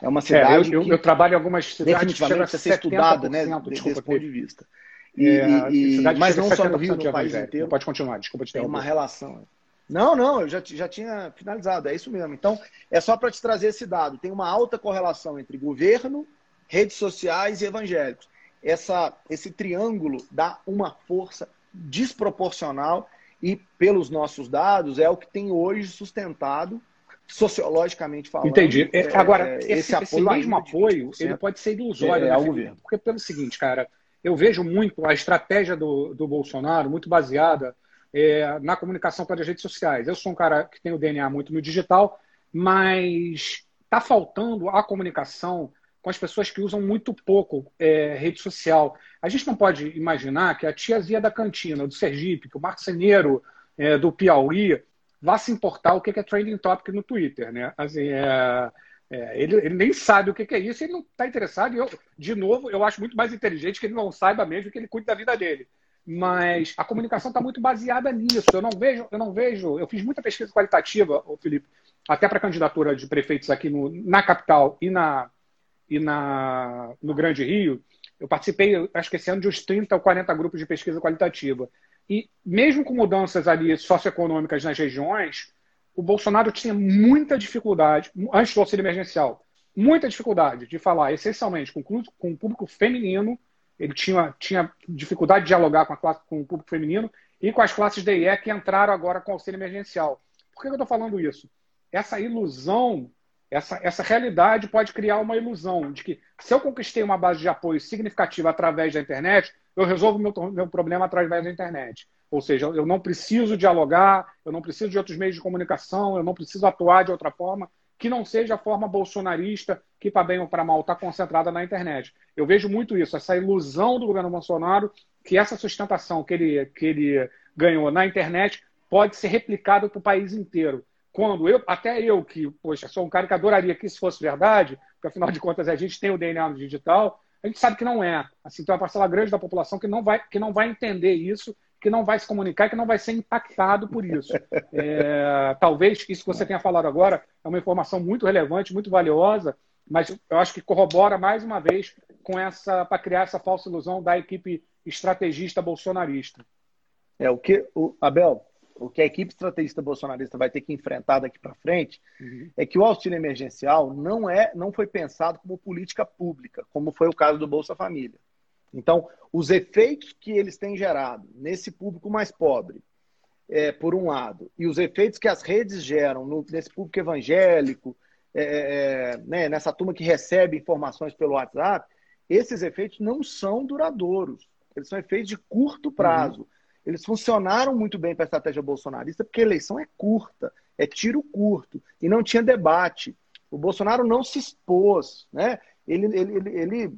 É uma cidade é, eu, eu, eu, trabalho em algumas cidades definitivamente precisa ser estudada, né, desse ponto de vista. E, é, e, mas não só no Rio, no país inteiro. Pode continuar, desculpa te interromper. Tem uma relação. Não, não, eu já, já tinha finalizado, é isso mesmo. Então, é só para te trazer esse dado. Tem uma alta correlação entre governo, redes sociais e evangélicos. Essa, esse triângulo dá uma força desproporcional e, pelos nossos dados, é o que tem hoje sustentado, sociologicamente falando. Entendi. É, Agora, é, esse, esse, apoio esse mesmo apoio, ele pode ser ilusório é, né, ao governo. Porque, pelo seguinte, cara, eu vejo muito a estratégia do, do Bolsonaro muito baseada é, na comunicação pelas redes sociais. Eu sou um cara que tem o DNA muito no digital, mas está faltando a comunicação com as pessoas que usam muito pouco é, rede social. A gente não pode imaginar que a tiazinha da cantina, do Sergipe, que o marceneiro é, do Piauí vá se importar o que é trending topic no Twitter. Né? Assim, é, é, ele, ele, nem sabe o que, é isso, ele não está interessado. E eu, de novo, eu acho muito mais inteligente que ele não saiba mesmo que ele cuide da vida dele mas a comunicação está muito baseada nisso. Eu não vejo, eu não vejo. Eu fiz muita pesquisa qualitativa, Felipe, até para candidatura de prefeitos aqui no, na capital e na e na no Grande Rio. Eu participei, acho que esse ano, de uns 30 ou 40 grupos de pesquisa qualitativa. E mesmo com mudanças ali socioeconômicas nas regiões, o Bolsonaro tinha muita dificuldade, antes do auxílio emergencial, muita dificuldade de falar essencialmente com, com o público feminino ele tinha, tinha dificuldade de dialogar com, classe, com o público feminino e com as classes DE que entraram agora com auxílio emergencial. Por que eu estou falando isso? Essa ilusão, essa, essa realidade pode criar uma ilusão de que se eu conquistei uma base de apoio significativa através da internet, eu resolvo meu, meu problema através da internet. Ou seja, eu não preciso dialogar, eu não preciso de outros meios de comunicação, eu não preciso atuar de outra forma, que não seja a forma bolsonarista, que para bem ou para mal está concentrada na internet. Eu vejo muito isso, essa ilusão do governo Bolsonaro, que essa sustentação que ele, que ele ganhou na internet pode ser replicada para o país inteiro. Quando eu, até eu, que, poxa, sou um cara que adoraria que isso fosse verdade, porque afinal de contas a gente tem o DNA no digital, A gente sabe que não é. Assim, tem uma parcela grande da população que não vai, que não vai entender isso, que não vai se comunicar, que não vai ser impactado por isso. É, talvez isso que você tenha falado agora é uma informação muito relevante, muito valiosa, mas eu acho que corrobora mais uma vez com essa para criar essa falsa ilusão da equipe estrategista bolsonarista. É o que o Abel, o que a equipe estrategista bolsonarista vai ter que enfrentar daqui para frente uhum. é que o auxílio emergencial não é, não foi pensado como política pública, como foi o caso do Bolsa Família. Então, os efeitos que eles têm gerado nesse público mais pobre, é, por um lado, e os efeitos que as redes geram no, nesse público evangélico, é, é, né, nessa turma que recebe informações pelo WhatsApp, esses efeitos não são duradouros. Eles são efeitos de curto prazo. Uhum. Eles funcionaram muito bem para a estratégia bolsonarista, porque a eleição é curta, é tiro curto, e não tinha debate. O Bolsonaro não se expôs, né? Ele, ele, ele, ele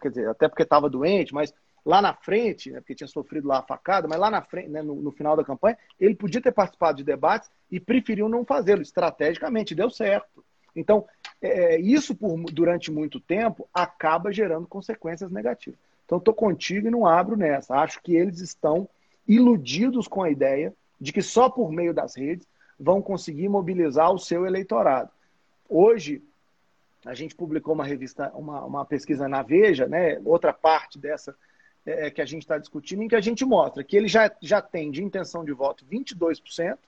quer dizer, até porque estava doente, mas lá na frente, né, porque tinha sofrido lá a facada, mas lá na frente, né, no, no, final da campanha, ele podia ter participado de debates e preferiu não fazê-lo, estrategicamente, deu certo. Então, é, é isso por, durante muito tempo acaba gerando consequências negativas. Então, estou contigo e não abro nessa. Acho que eles estão iludidos com a ideia de que só por meio das redes vão conseguir mobilizar o seu eleitorado. Hoje, a gente publicou uma revista, uma, uma pesquisa na Veja, né, outra parte dessa é, é que a gente está discutindo, em que a gente mostra que ele já, já tem de intenção de voto 22%,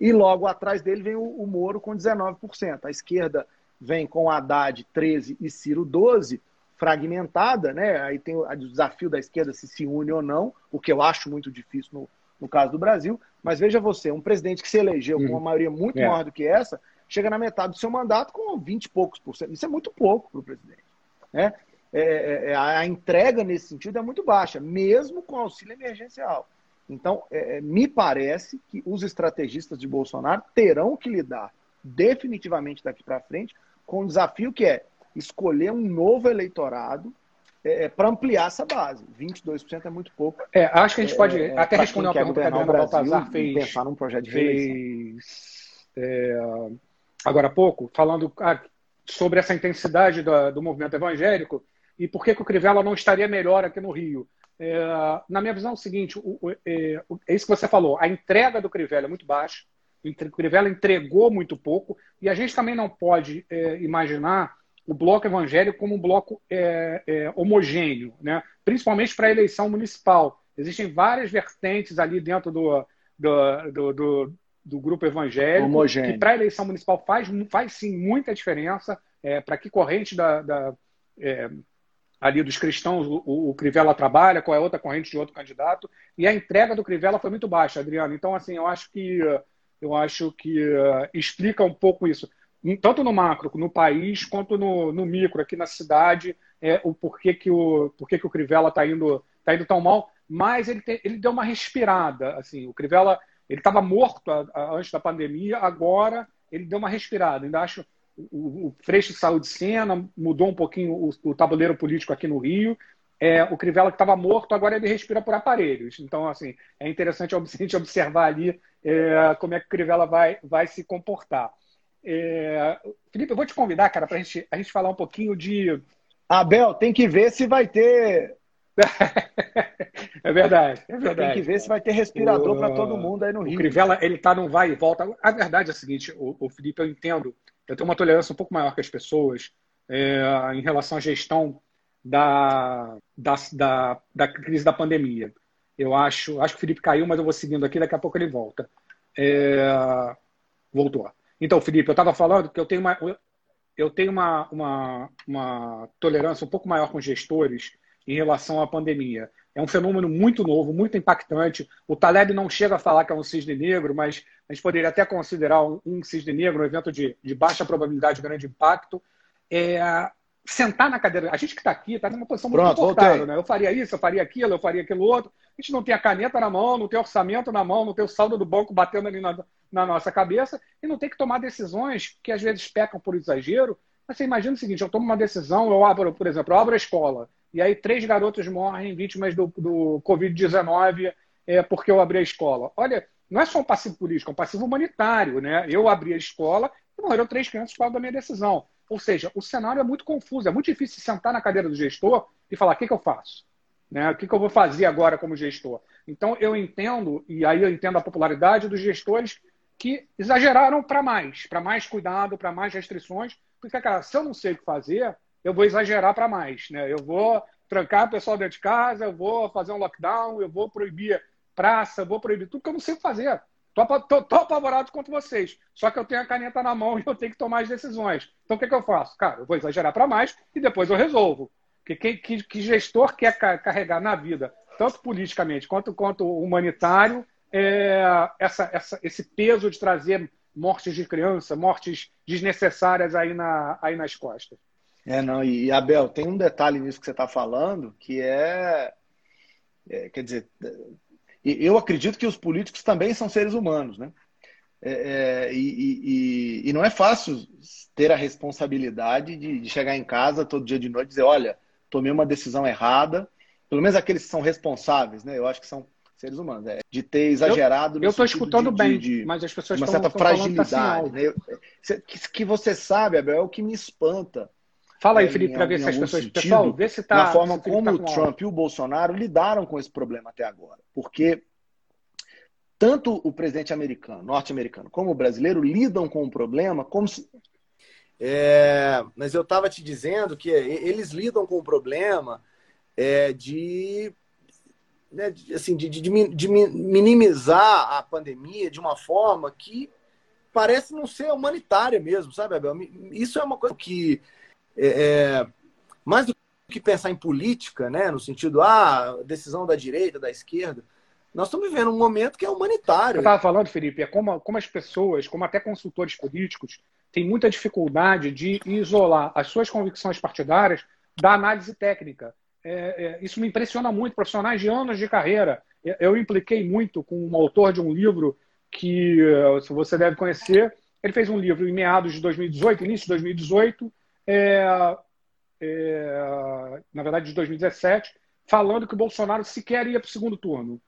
e logo atrás dele vem o, o Moro com 19%. A esquerda vem com Haddad 13% e Ciro 12%, fragmentada, né? Aí tem o desafio da esquerda se se une ou não, o que eu acho muito difícil no, no caso do Brasil. Mas veja você, um presidente que se elegeu com uma uhum. maioria muito é. maior do que essa, chega na metade do seu mandato com 20 e poucos por cento. Isso é muito pouco para o presidente. Né? É, é, é, a entrega nesse sentido é muito baixa, mesmo com auxílio emergencial. Então, é, é, me parece que os estrategistas de Bolsonaro terão que lidar definitivamente daqui para frente com o desafio que é escolher um novo eleitorado é, para ampliar essa base. 22% é muito pouco. É, acho que a gente pode até responder uma pergunta que a Adriana Baltazar fez. Pensar num projeto de fez, agora há pouco, falando ah, sobre essa intensidade do, do, movimento evangélico e por que, que o Crivella não estaria melhor aqui no Rio. É, na minha visão é o seguinte, o, o, é, é, isso que você falou, a entrega do Crivella é muito baixa, o Crivella entregou muito pouco, e a gente também não pode é, imaginar o bloco evangélico como um bloco é, é, homogêneo, né? principalmente para a eleição municipal. Existem várias vertentes ali dentro do, do, do, do, do grupo evangélico homogêneo. que para a eleição municipal faz, faz sim muita diferença é, para que corrente da, da é, ali dos cristãos o, o, Crivella trabalha, qual é a outra corrente de outro candidato, e a entrega do Crivella foi muito baixa, Adriano. Então, assim, eu acho que eu acho que uh, explica um pouco isso tanto no macro, no país, quanto no, no micro, aqui na cidade, é, o porquê que o, porquê que o Crivella está indo, tá indo tão mal, mas ele, ele deu uma respirada. Assim, o Crivella ele estava morto a, a, antes da pandemia, agora ele deu uma respirada. Ainda acho o, o Freixo saiu de cena, mudou um pouquinho o, o tabuleiro político aqui no Rio. É, o Crivella que estava morto, agora ele respira por aparelhos. Então, assim, é interessante a gente observar ali é, como é que o Crivella vai, vai se comportar. É... Felipe, eu vou te convidar, cara, para gente, a gente falar um pouquinho de. Abel, tem que ver se vai ter. é verdade, é verdade. Tem que ver se vai ter respirador para todo mundo aí no Rio. O Crivella, ele tá num vai e volta. A verdade é a seguinte, o, o Felipe, eu entendo, eu tenho uma tolerância um pouco maior que as pessoas é, em relação à gestão da, da, da, da, crise da pandemia. Eu acho, acho que o Felipe caiu, mas eu vou seguindo aqui, daqui a pouco ele volta. É, voltou. Então, Felipe, eu estava falando que eu tenho uma, eu tenho uma, uma, uma tolerância um pouco maior com gestores em relação à pandemia. É um fenômeno muito novo, muito impactante. O Taleb não chega a falar que é um cisne negro, mas a gente poderia até considerar um, um cisne negro um evento de, de baixa probabilidade, grande impacto. É, sentar na cadeira. A gente que está aqui está numa posição muito confortável. Né? Eu faria isso, eu faria aquilo, eu faria aquilo outro. A gente não tem a caneta na mão, não tem orçamento na mão, não tem o saldo do banco batendo ali na, na nossa cabeça e não tem que tomar decisões que às vezes pecam por exagero. Mas você imagina o seguinte: eu tomo uma decisão, eu abro, por exemplo, eu abro a escola e aí três garotos morrem vítimas do, do Covid-19 é, porque eu abri a escola. Olha, não é só um passivo político, é um passivo humanitário. Né? Eu abri a escola e morreram três crianças por causa da minha decisão. Ou seja, o cenário é muito confuso, é muito difícil sentar na cadeira do gestor e falar: o que, que eu faço? Né? O que, que eu vou fazer agora como gestor? Então, eu entendo, e aí eu entendo a popularidade dos gestores que exageraram para mais, para mais cuidado, para mais restrições, porque, cara, se eu não sei o que fazer, eu vou exagerar para mais. Né? Eu vou trancar o pessoal dentro de casa, eu vou fazer um lockdown, eu vou proibir praça, eu vou proibir tudo que eu não sei fazer. Tô, tô, tô, apavorado contra vocês. Só que eu tenho a caneta na mão e eu tenho que tomar as decisões. Então o que, que eu faço? Cara, eu vou exagerar para mais e depois eu resolvo. Que, que, que gestor quer carregar na vida, tanto politicamente quanto, quanto humanitário, é, essa, essa, esse peso de trazer mortes de criança, mortes desnecessárias aí, na, aí nas costas. É, não, e Abel, tem um detalhe nisso que você está falando, que é, é, quer dizer, eu acredito que os políticos também são seres humanos, né? É, é, e, e, e, não é fácil ter a responsabilidade de, de, chegar em casa todo dia de noite e dizer, olha, tomei uma decisão errada. Pelo menos aqueles que são responsáveis, né? Eu acho que são seres humanos, é, de ter exagerado. Eu estou escutando de, bem, de, mas as pessoas uma estão, certa fragilidade. Né? Eu, que, que você sabe, Abel, é o que me espanta. Fala aí, é, Felipe, para ver se as pessoas. Sentido, pessoal, vê se está. Na forma como tá o Trump e o Bolsonaro lidaram com esse problema até agora. Porque tanto o presidente americano, norte-americano, como o brasileiro lidam com o problema como se. É, mas eu estava te dizendo que eles lidam com o problema é, de, né, de, assim, de, de, de minimizar a pandemia de uma forma que parece não ser humanitária mesmo, sabe, Abel? Isso é uma coisa que é, é, mais do que pensar em política, né, no sentido, ah, decisão da direita, da esquerda, nós estamos vivendo um momento que é humanitário. Eu estava falando, Felipe, é como, como as pessoas, como até consultores políticos, têm muita dificuldade de isolar as suas convicções partidárias da análise técnica. É, é, isso me impressiona muito, profissionais de anos de carreira. Eu impliquei muito com um autor de um livro que, se você deve conhecer, ele fez um livro em meados de 2018, início de 2018, é, é, na verdade de 2017, falando que o Bolsonaro sequer ia para o segundo turno.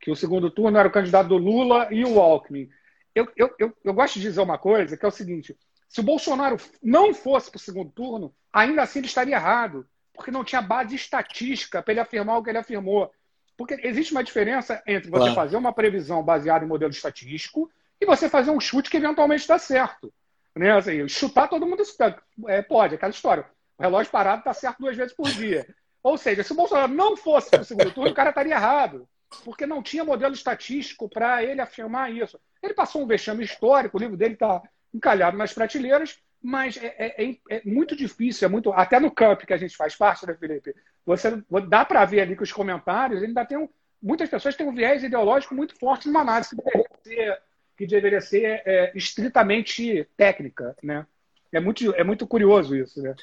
Que o segundo turno era o candidato do Lula e o Alckmin. Eu, eu, eu, eu gosto de dizer uma coisa, que é o seguinte: se o Bolsonaro não fosse para o segundo turno, ainda assim ele estaria errado, porque não tinha base estatística para ele afirmar o que ele afirmou. Porque existe uma diferença entre você claro. fazer uma previsão baseada em modelo estatístico e você fazer um chute que eventualmente dá certo. Né? Assim, chutar todo mundo é, pode, aquela história. O relógio parado está certo duas vezes por dia. Ou seja, se o Bolsonaro não fosse para o segundo turno, o cara estaria errado. Porque não tinha modelo estatístico para ele afirmar isso. Ele passou um vexame histórico, o livro dele está encalhado nas prateleiras, mas é, é, é, é, muito difícil, é muito. Até no camp que a gente faz parte, né, Felipe? Você dá para ver ali que os comentários ainda tem um, muitas pessoas têm um viés ideológico muito forte numa análise que deveria ser que deveria ser é, estritamente técnica, né? É muito, é muito curioso isso, né?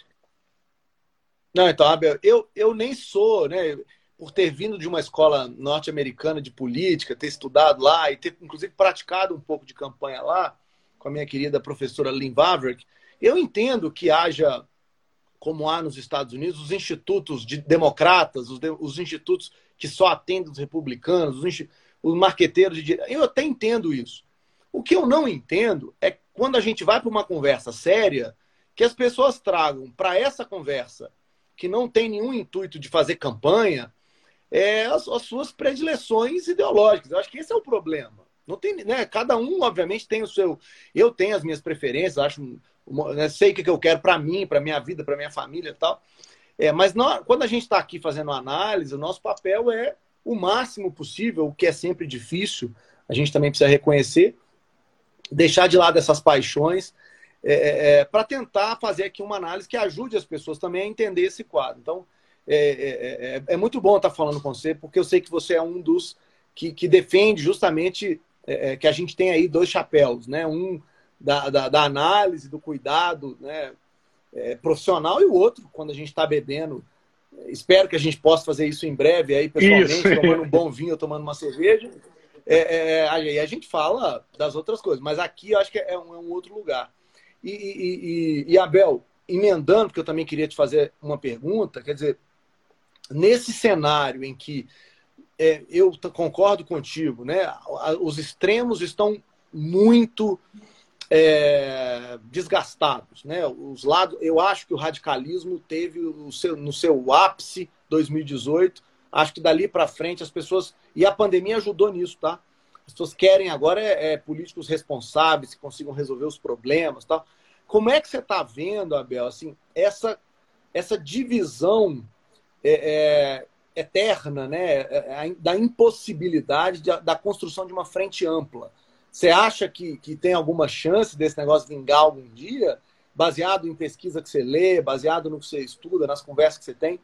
Não, então, Abel, eu, eu nem sou, né? Por ter vindo de uma escola norte-americana de política, ter estudado lá e ter, inclusive, praticado um pouco de campanha lá com a minha querida professora Lynn Vavreck, eu entendo que haja, como há nos Estados Unidos, os institutos de democratas, os, de, os institutos que só atendem os republicanos, os, os marqueteiros de direita. Eu até entendo isso. O que eu não entendo é quando a gente vai para uma conversa séria, que as pessoas tragam para essa conversa, que não tem nenhum intuito de fazer campanha, é, as, as, suas predileções ideológicas. Eu acho que esse é o problema. Não tem, né? Cada um, obviamente, tem o seu. Eu tenho as minhas preferências, acho, né, sei o que eu quero para mim, para minha vida, para minha família e tal. É, mas não, quando a gente está aqui fazendo análise, o nosso papel é o máximo possível, o que é sempre difícil, a gente também precisa reconhecer, deixar de lado essas paixões é, é, é para tentar fazer aqui uma análise que ajude as pessoas também a entender esse quadro. Então, é, é, é, é muito bom estar falando com você, porque eu sei que você é um dos que, que defende justamente que a gente tem aí dois chapéus, né? Um da, da, da análise, do cuidado né? profissional e o outro, quando a gente está bebendo. Espero que a gente possa fazer isso em breve aí, pessoalmente, isso. tomando um bom vinho, tomando uma cerveja. É, é, aí a gente fala das outras coisas, mas aqui eu acho que é um, é um outro lugar. E, e, e, e, Abel, emendando, porque eu também queria te fazer uma pergunta, quer dizer, nesse cenário em que é, eu concordo contigo, né? Os extremos estão muito é, desgastados. Né? Os lados, eu acho que o radicalismo teve o seu, no seu ápice 2018. Acho que dali para frente as pessoas. E a pandemia ajudou nisso, tá? As pessoas querem agora é, é políticos responsáveis que consigam resolver os problemas tal. Como é que você está vendo, Abel, assim, essa, essa divisão é, é, eterna né, é, é, da impossibilidade de, da construção de uma frente ampla? Você acha que, que tem alguma chance desse negócio vingar algum dia, baseado em pesquisa que você lê, baseado no que você estuda, nas conversas que você tem?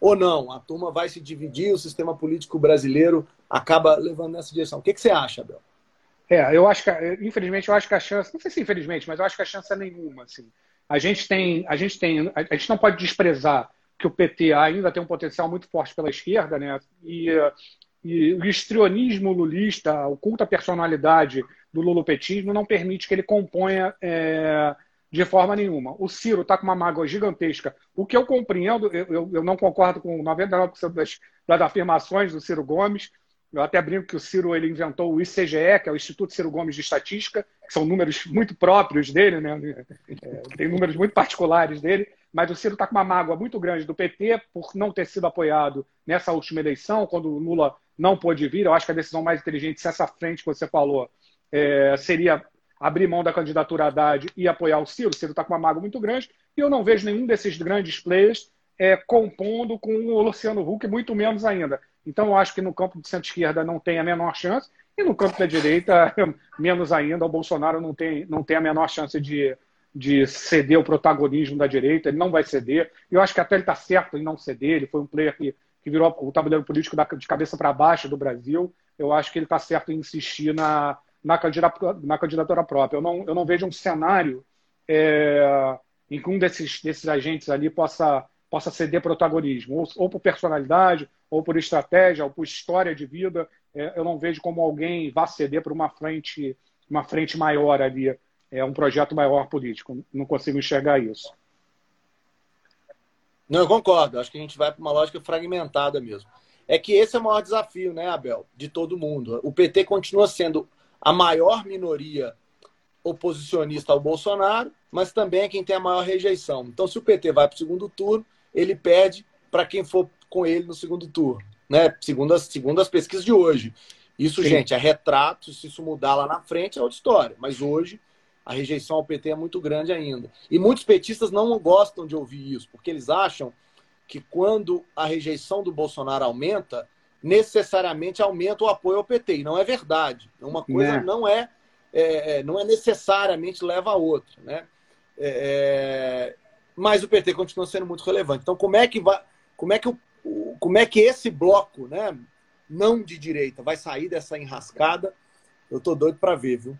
Ou não? A turma vai se dividir, o sistema político brasileiro acaba levando nessa direção. O que, que você acha, Abel? É, eu acho que, infelizmente, eu acho que a chance, não sei se infelizmente, mas eu acho que a chance é nenhuma. Assim. A gente tem, a gente tem, a gente não pode desprezar que o PT ainda tem um potencial muito forte pela esquerda, né? E e o histrionismo lulista, a oculta personalidade do lulopetismo não permite que ele componha é, de forma nenhuma. O Ciro está com uma mágoa gigantesca. O que eu compreendo, eu, eu não concordo com 99% das, das afirmações do Ciro Gomes. Eu até brinco que o Ciro ele inventou o ICGE, que é o Instituto Ciro Gomes de Estatística, que são números muito próprios dele, né? É, tem números muito particulares dele mas o Ciro está com uma mágoa muito grande do PT por não ter sido apoiado nessa última eleição, quando o Lula não pôde vir. Eu acho que a decisão mais inteligente, se essa frente que você falou, é, seria abrir mão da candidatura Haddad e apoiar o Ciro. O Ciro está com uma mágoa muito grande e eu não vejo nenhum desses grandes players é, compondo com o Luciano Huck, muito menos ainda. Então, eu acho que no campo de centro-esquerda não tem a menor chance e no campo da direita, menos ainda. O Bolsonaro não tem, não tem a menor chance de, de ceder o protagonismo da direita, ele não vai ceder. Eu acho que até ele está certo em não ceder, ele foi um player que, que virou o tabuleiro político da, de cabeça para baixo do Brasil. Eu acho que ele está certo em insistir na, na, candidatura, na candidatura própria. Eu não, eu não vejo um cenário é, em que um desses, desses agentes ali possa, possa ceder protagonismo, ou, ou por personalidade, ou por estratégia, ou por história de vida. É, eu não vejo como alguém vá ceder para uma frente, uma frente maior ali é um projeto maior político. Não consigo enxergar isso. Não, eu concordo. Acho que a gente vai para uma lógica fragmentada mesmo. É que esse é o maior desafio, né, Abel? De todo mundo. O PT continua sendo a maior minoria oposicionista ao Bolsonaro, mas também é quem tem a maior rejeição. Então, se o PT vai para o segundo turno, ele pede para quem for com ele no segundo turno, né? Segundo as, segundo as pesquisas de hoje. Isso, Sim. gente, é retrato. Se isso mudar lá na frente, é outra história. Mas hoje a rejeição ao PT é muito grande ainda. E muitos petistas não gostam de ouvir isso, porque eles acham que quando a rejeição do Bolsonaro aumenta, necessariamente aumenta o apoio ao PT. E não é verdade. Uma coisa né? não é, é, não é necessariamente leva a outra. Né? É, é, mas o PT continua sendo muito relevante. Então, como é que vai. Como é que, o, como é que esse bloco, né, não de direita, vai sair dessa enrascada? Eu tô doido para ver, viu?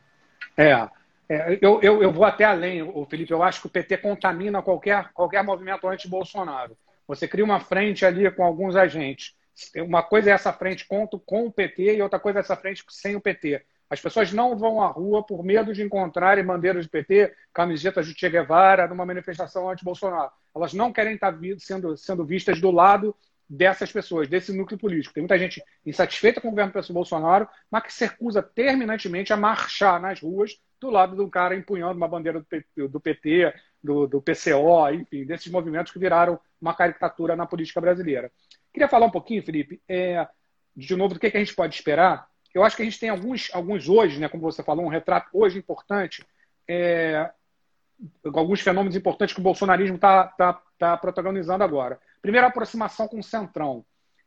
É. É, eu, eu, eu, vou até além, o Felipe. Eu acho que o PT contamina qualquer, qualquer movimento anti-Bolsonaro. Você cria uma frente ali com alguns agentes. Uma coisa é essa frente com, com o PT e outra coisa é essa frente sem o PT. As pessoas não vão à rua por medo de encontrarem bandeiras do PT, camisetas de Che Guevara numa manifestação anti-Bolsonaro. Elas não querem estar sendo, sendo vistas do lado dessas pessoas, desse núcleo político. Tem muita gente insatisfeita com o governo Bolsonaro, mas que se recusa terminantemente a marchar nas ruas do lado do cara empunhando uma bandeira do do, PT, do, do PCO, enfim, desses movimentos que viraram uma caricatura na política brasileira. Queria falar um pouquinho, Felipe, é, de novo, do que, que a gente pode esperar. Eu acho que a gente tem alguns, alguns hoje, né, como você falou, um retrato hoje importante, é, alguns fenômenos importantes que o bolsonarismo está tá, tá protagonizando agora. Primeiro, a aproximação com o Centrão.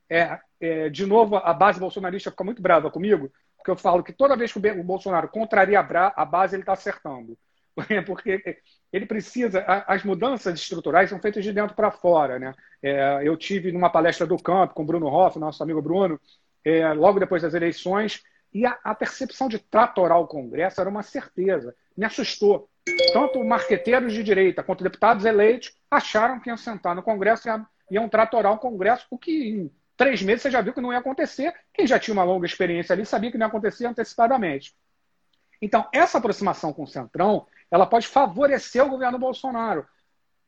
É, é, de novo, a base bolsonarista fica muito brava comigo, porque eu falo que toda vez que o Bolsonaro contraria a base, ele está acertando. Porque ele precisa. As mudanças estruturais são feitas de dentro para fora. Né? É, eu tive numa palestra do campo com o Bruno Hoff, nosso amigo Bruno, é, logo depois das eleições, e a, a, percepção de tratorar o Congresso era uma certeza. Me assustou. Tanto marqueteiros de direita quanto deputados eleitos acharam que iam sentar no Congresso e iam tratorar o Congresso, o que em três meses você já viu que não ia acontecer. Quem já tinha uma longa experiência ali sabia que não ia acontecer antecipadamente. Então, essa aproximação com o Centrão, ela pode favorecer o governo Bolsonaro,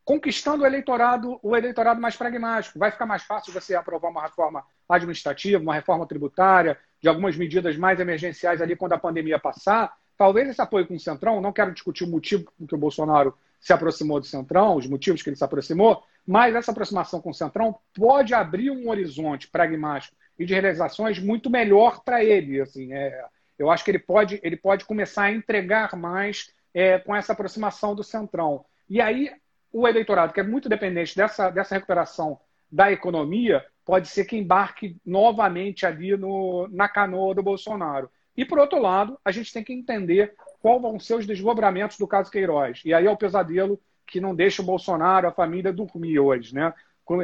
conquistando o eleitorado, o eleitorado mais pragmático. Vai ficar mais fácil você aprovar uma reforma administrativa, uma reforma tributária, de algumas medidas mais emergenciais ali quando a pandemia passar, talvez esse apoio com o Centrão, não quero discutir o motivo que o Bolsonaro se aproximou do Centrão, os motivos que ele se aproximou, mas essa aproximação com o Centrão pode abrir um horizonte pragmático e de realizações muito melhor para ele. Assim, é, eu acho que ele pode, ele pode começar a entregar mais é, com essa aproximação do Centrão. E aí, o eleitorado, que é muito dependente dessa, dessa recuperação da economia, pode ser que embarque novamente ali no, na canoa do Bolsonaro. E, por outro lado, a gente tem que entender quais vão ser os desdobramentos do caso Queiroz. E aí é o pesadelo que não deixa o Bolsonaro, a família, dormir hoje. Né?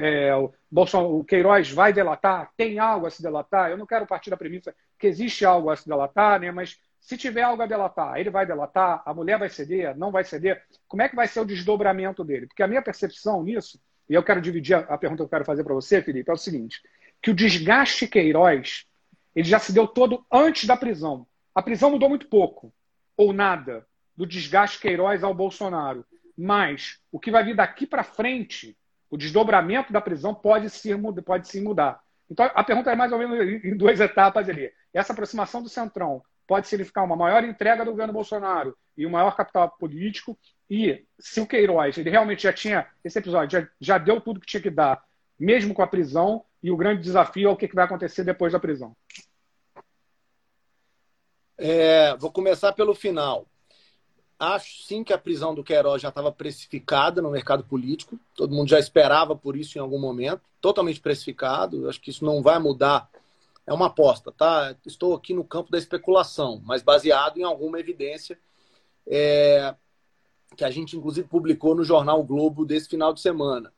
É, o, Bolsonaro, o Queiroz vai delatar? Tem algo a se delatar? Eu não quero partir da premissa que existe algo a se delatar, né? mas se tiver algo a delatar, ele vai delatar, a mulher vai ceder, não vai ceder. Como é que vai ser o desdobramento dele? Porque a minha percepção nisso, e eu quero dividir a pergunta que eu quero fazer para você, Felipe, é o seguinte: que o desgaste Queiroz ele já se deu todo antes da prisão. A prisão mudou muito pouco, ou nada, do desgaste Queiroz ao Bolsonaro. Mas o que vai vir daqui para frente, o desdobramento da prisão pode sim, pode sim mudar. Então a pergunta é mais ou menos em duas etapas ali. Essa aproximação do Centrão pode significar uma maior entrega do governo Bolsonaro e um maior capital político. E se o Queiroz ele realmente já tinha, esse episódio já, já deu tudo que tinha que dar, mesmo com a prisão, e o grande desafio é o que vai acontecer depois da prisão. É, vou começar pelo final. Acho sim que a prisão do Queiroz já estava precificada no mercado político. Todo mundo já esperava por isso em algum momento. Totalmente precificado. Acho que isso não vai mudar é uma aposta, tá? Estou aqui no campo da especulação, mas baseado em alguma evidência é, que a gente, inclusive, publicou no jornal o Globo desse final de semana.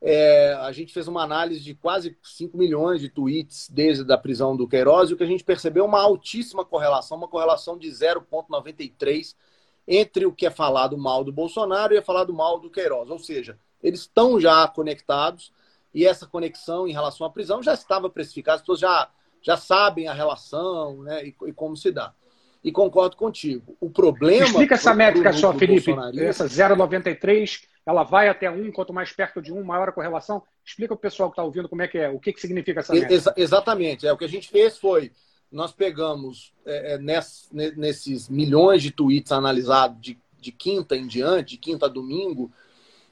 É, a gente fez uma análise de quase 5 milhões de tweets desde a prisão do Queiroz e o que a gente percebeu é uma altíssima correlação, uma correlação de 0,93 entre o que é falado mal do Bolsonaro e é falado mal do Queiroz. Ou seja, eles estão já conectados e essa conexão em relação à prisão já estava precificada, as pessoas já já sabem a relação né, e, e como se dá. E concordo contigo. O problema. Explica essa métrica só, Felipe. Essa 0,93, ela vai até 1, quanto mais perto de 1, maior a correlação. Explica para o pessoal que está ouvindo como é que é, o que, que significa essa métrica. Ex exatamente. É, o que a gente fez foi. Nós pegamos é, é ness, nesses milhões de tweets analisados de, de quinta em diante, de quinta a domingo.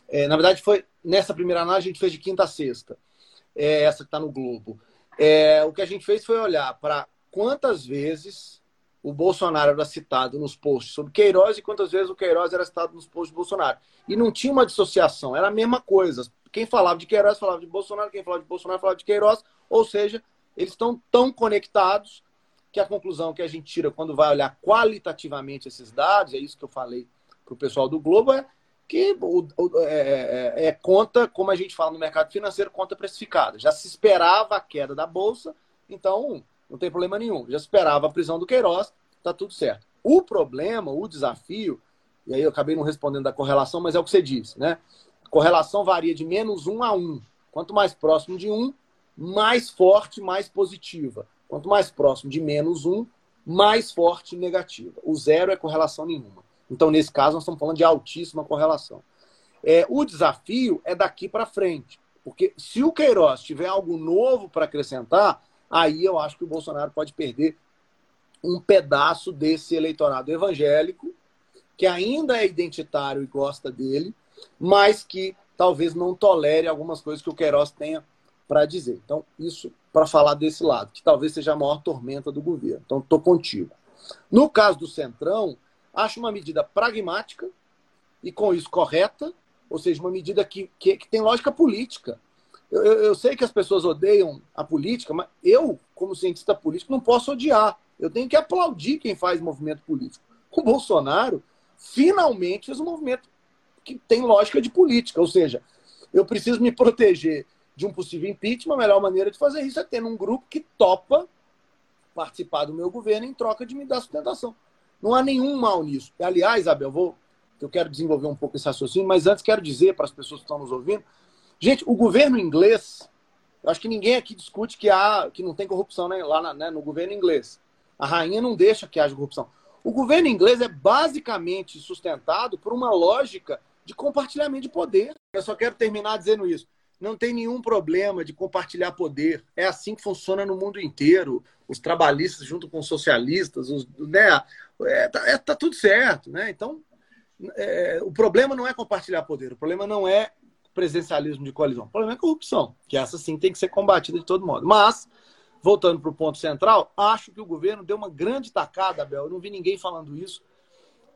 É, na verdade, foi nessa primeira análise a gente fez de quinta a sexta. É essa que está no Globo. É, o que a gente fez foi olhar para quantas vezes o Bolsonaro era citado nos posts sobre Queiroz e quantas vezes o Queiroz era citado nos posts do Bolsonaro. E não tinha uma dissociação, era a mesma coisa. Quem falava de Queiroz falava de Bolsonaro, quem falava de Bolsonaro falava de Queiroz, ou seja, eles estão tão conectados que a conclusão que a gente tira quando vai olhar qualitativamente esses dados, é isso que eu falei para o pessoal do Globo, é que o, o, é, é, é, conta, como a gente fala no mercado financeiro, conta precificada. Já se esperava a queda da Bolsa, então não tem problema nenhum. Já esperava a prisão do Queiroz, está tudo certo. O problema, o desafio, e aí eu acabei não respondendo da correlação, mas é o que você disse, né? correlação varia de menos um a um. Quanto mais próximo de um, mais forte, mais positiva. Quanto mais próximo de menos um, mais forte negativa. O zero é correlação nenhuma. Então, nesse caso, nós estamos falando de altíssima correlação. É, o desafio é daqui para frente. Porque se o Queiroz tiver algo novo para acrescentar, aí eu acho que o Bolsonaro pode perder um pedaço desse eleitorado evangélico, que ainda é identitário e gosta dele, mas que talvez não tolere algumas coisas que o Queiroz tenha para dizer. Então, isso para falar desse lado, que talvez seja a maior tormenta do governo. Então, estou contigo. No caso do Centrão, Acho uma medida pragmática e, com isso, correta, ou seja, uma medida que, que, que tem lógica política. Eu, eu, eu, sei que as pessoas odeiam a política, mas eu, como cientista político, não posso odiar. Eu tenho que aplaudir quem faz movimento político. O Bolsonaro finalmente fez um movimento que tem lógica de política, ou seja, eu preciso me proteger de um possível impeachment. A melhor maneira de fazer isso é ter um grupo que topa participar do meu governo em troca de me dar sustentação. Não há nenhum mal nisso. Aliás, Abel, vou, eu quero desenvolver um pouco esse raciocínio, mas antes quero dizer para as pessoas que estão nos ouvindo, gente, o governo inglês, eu acho que ninguém aqui discute que há, que não tem corrupção né, lá na, né, no governo inglês. A rainha não deixa que haja corrupção. O governo inglês é basicamente sustentado por uma lógica de compartilhamento de poder. Eu só quero terminar dizendo isso. Não tem nenhum problema de compartilhar poder. É assim que funciona no mundo inteiro. Os trabalhistas junto com os socialistas, os, né, é, tá, é, tá tudo certo, né? Então, é, o problema não é compartilhar poder, o problema não é presidencialismo de coalizão, o problema é corrupção, que essa sim tem que ser combatida de todo modo. Mas, voltando para o ponto central, acho que o governo deu uma grande tacada, Abel, eu não vi ninguém falando isso,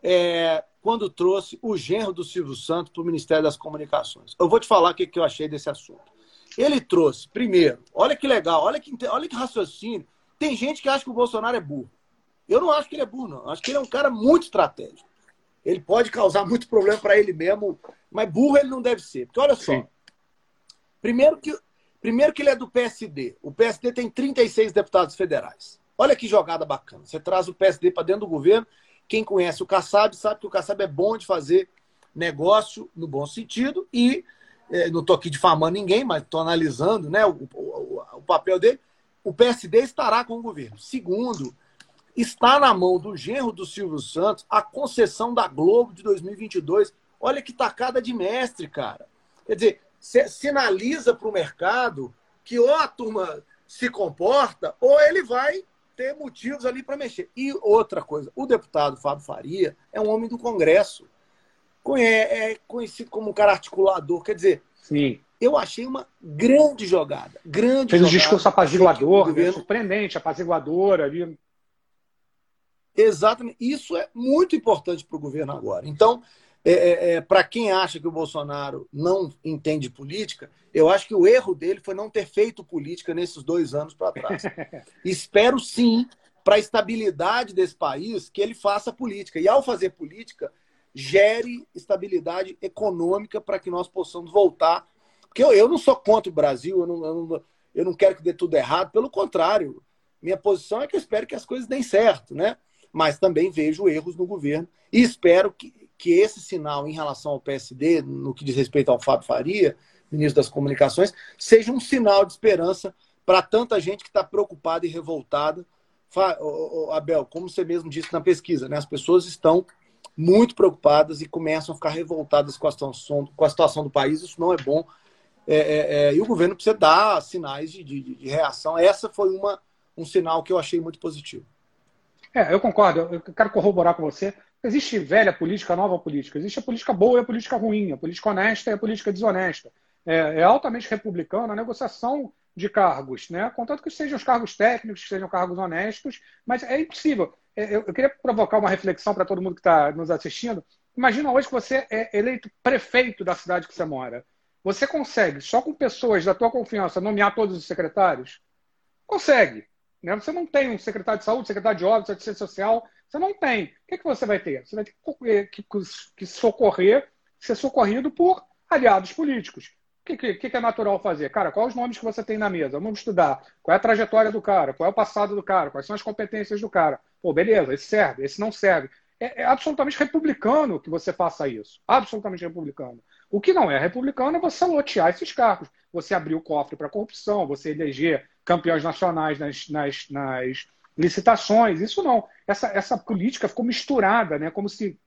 é, quando trouxe o genro do Silvio Santos para o Ministério das Comunicações. Eu vou te falar o que, que eu achei desse assunto. Ele trouxe, primeiro, olha que legal, olha que, olha que raciocínio. Tem gente que acha que o Bolsonaro é burro. Eu não acho que ele é burro, não. Acho que ele é um cara muito estratégico. Ele pode causar muito problema para ele mesmo, mas burro ele não deve ser. Porque olha só. Sim. Primeiro que, primeiro que ele é do PSD. O PSD tem 36 deputados federais. Olha que jogada bacana. Você traz o PSD para dentro do governo. Quem conhece o Kassab sabe que o Kassab é bom de fazer negócio no bom sentido e é, não estou aqui difamando ninguém, mas estou analisando né, o, o, o papel dele. O PSD estará com o governo. Segundo, Está na mão do genro do Silvio Santos a concessão da Globo de 2022. Olha que tacada de mestre, cara. Quer dizer, sinaliza para o mercado que ou a turma se comporta ou ele vai ter motivos ali para mexer. E outra coisa, o deputado Fábio Faria é um homem do Congresso. É conhecido como um cara articulador. Quer dizer, Sim. eu achei uma grande jogada. Grande Fez jogada. um discurso apaziguador, né? surpreendente, apaziguador ali. Exatamente. Isso é muito importante para o governo agora. Então, é, é, é para quem acha que o Bolsonaro não entende política, eu acho que o erro dele foi não ter feito política nesses dois anos para trás. Espero sim, para a estabilidade desse país, que ele faça política. E ao fazer política, gere estabilidade econômica para que nós possamos voltar. Porque eu, eu não sou contra o Brasil, eu não, eu não, eu não quero que dê tudo errado, pelo contrário. Minha posição é que eu espero que as coisas deem certo, né? Mas também vejo erros no governo e espero que, que esse sinal em relação ao PSD, no que diz respeito ao Fábio Faria, ministro das Comunicações, seja um sinal de esperança para tanta gente que está preocupada e revoltada. Abel, como você mesmo disse na pesquisa, né, as pessoas estão muito preocupadas e começam a ficar revoltadas com a situação, com a situação do país. Isso não é bom. É, é, é, e o governo precisa dar sinais de, de, de reação. Essa foi uma, um sinal que eu achei muito positivo. É, eu concordo, eu quero corroborar com você. Existe velha política, nova política. Existe a política boa e a política ruim, a política honesta e a política desonesta. É, é altamente republicana a negociação de cargos, né? contanto que sejam os cargos técnicos, que sejam cargos honestos, mas é impossível. É, eu, eu queria provocar uma reflexão para todo mundo que está nos assistindo. Imagina hoje que você é eleito prefeito da cidade que você mora. Você consegue, só com pessoas da tua confiança, nomear todos os secretários? Consegue. Né? Você não tem um secretário de saúde, secretário de obras, assistência social, você não tem. O que, é que você vai ter? Você vai ter que, que, que socorrer, ser socorrido por aliados políticos. O que, que, que, é natural fazer? Cara, quais os nomes que você tem na mesa? Vamos estudar. Qual é a trajetória do cara? Qual é o passado do cara? Quais são as competências do cara? Pô, beleza, esse serve, esse não serve. É, é absolutamente republicano que você faça isso. Absolutamente republicano. O que não é republicano é você lotear esses cargos. Você abrir o cofre para corrupção, você eleger campeões nacionais nas, nas, nas licitações. Isso não. Essa, essa política ficou misturada, né? como se,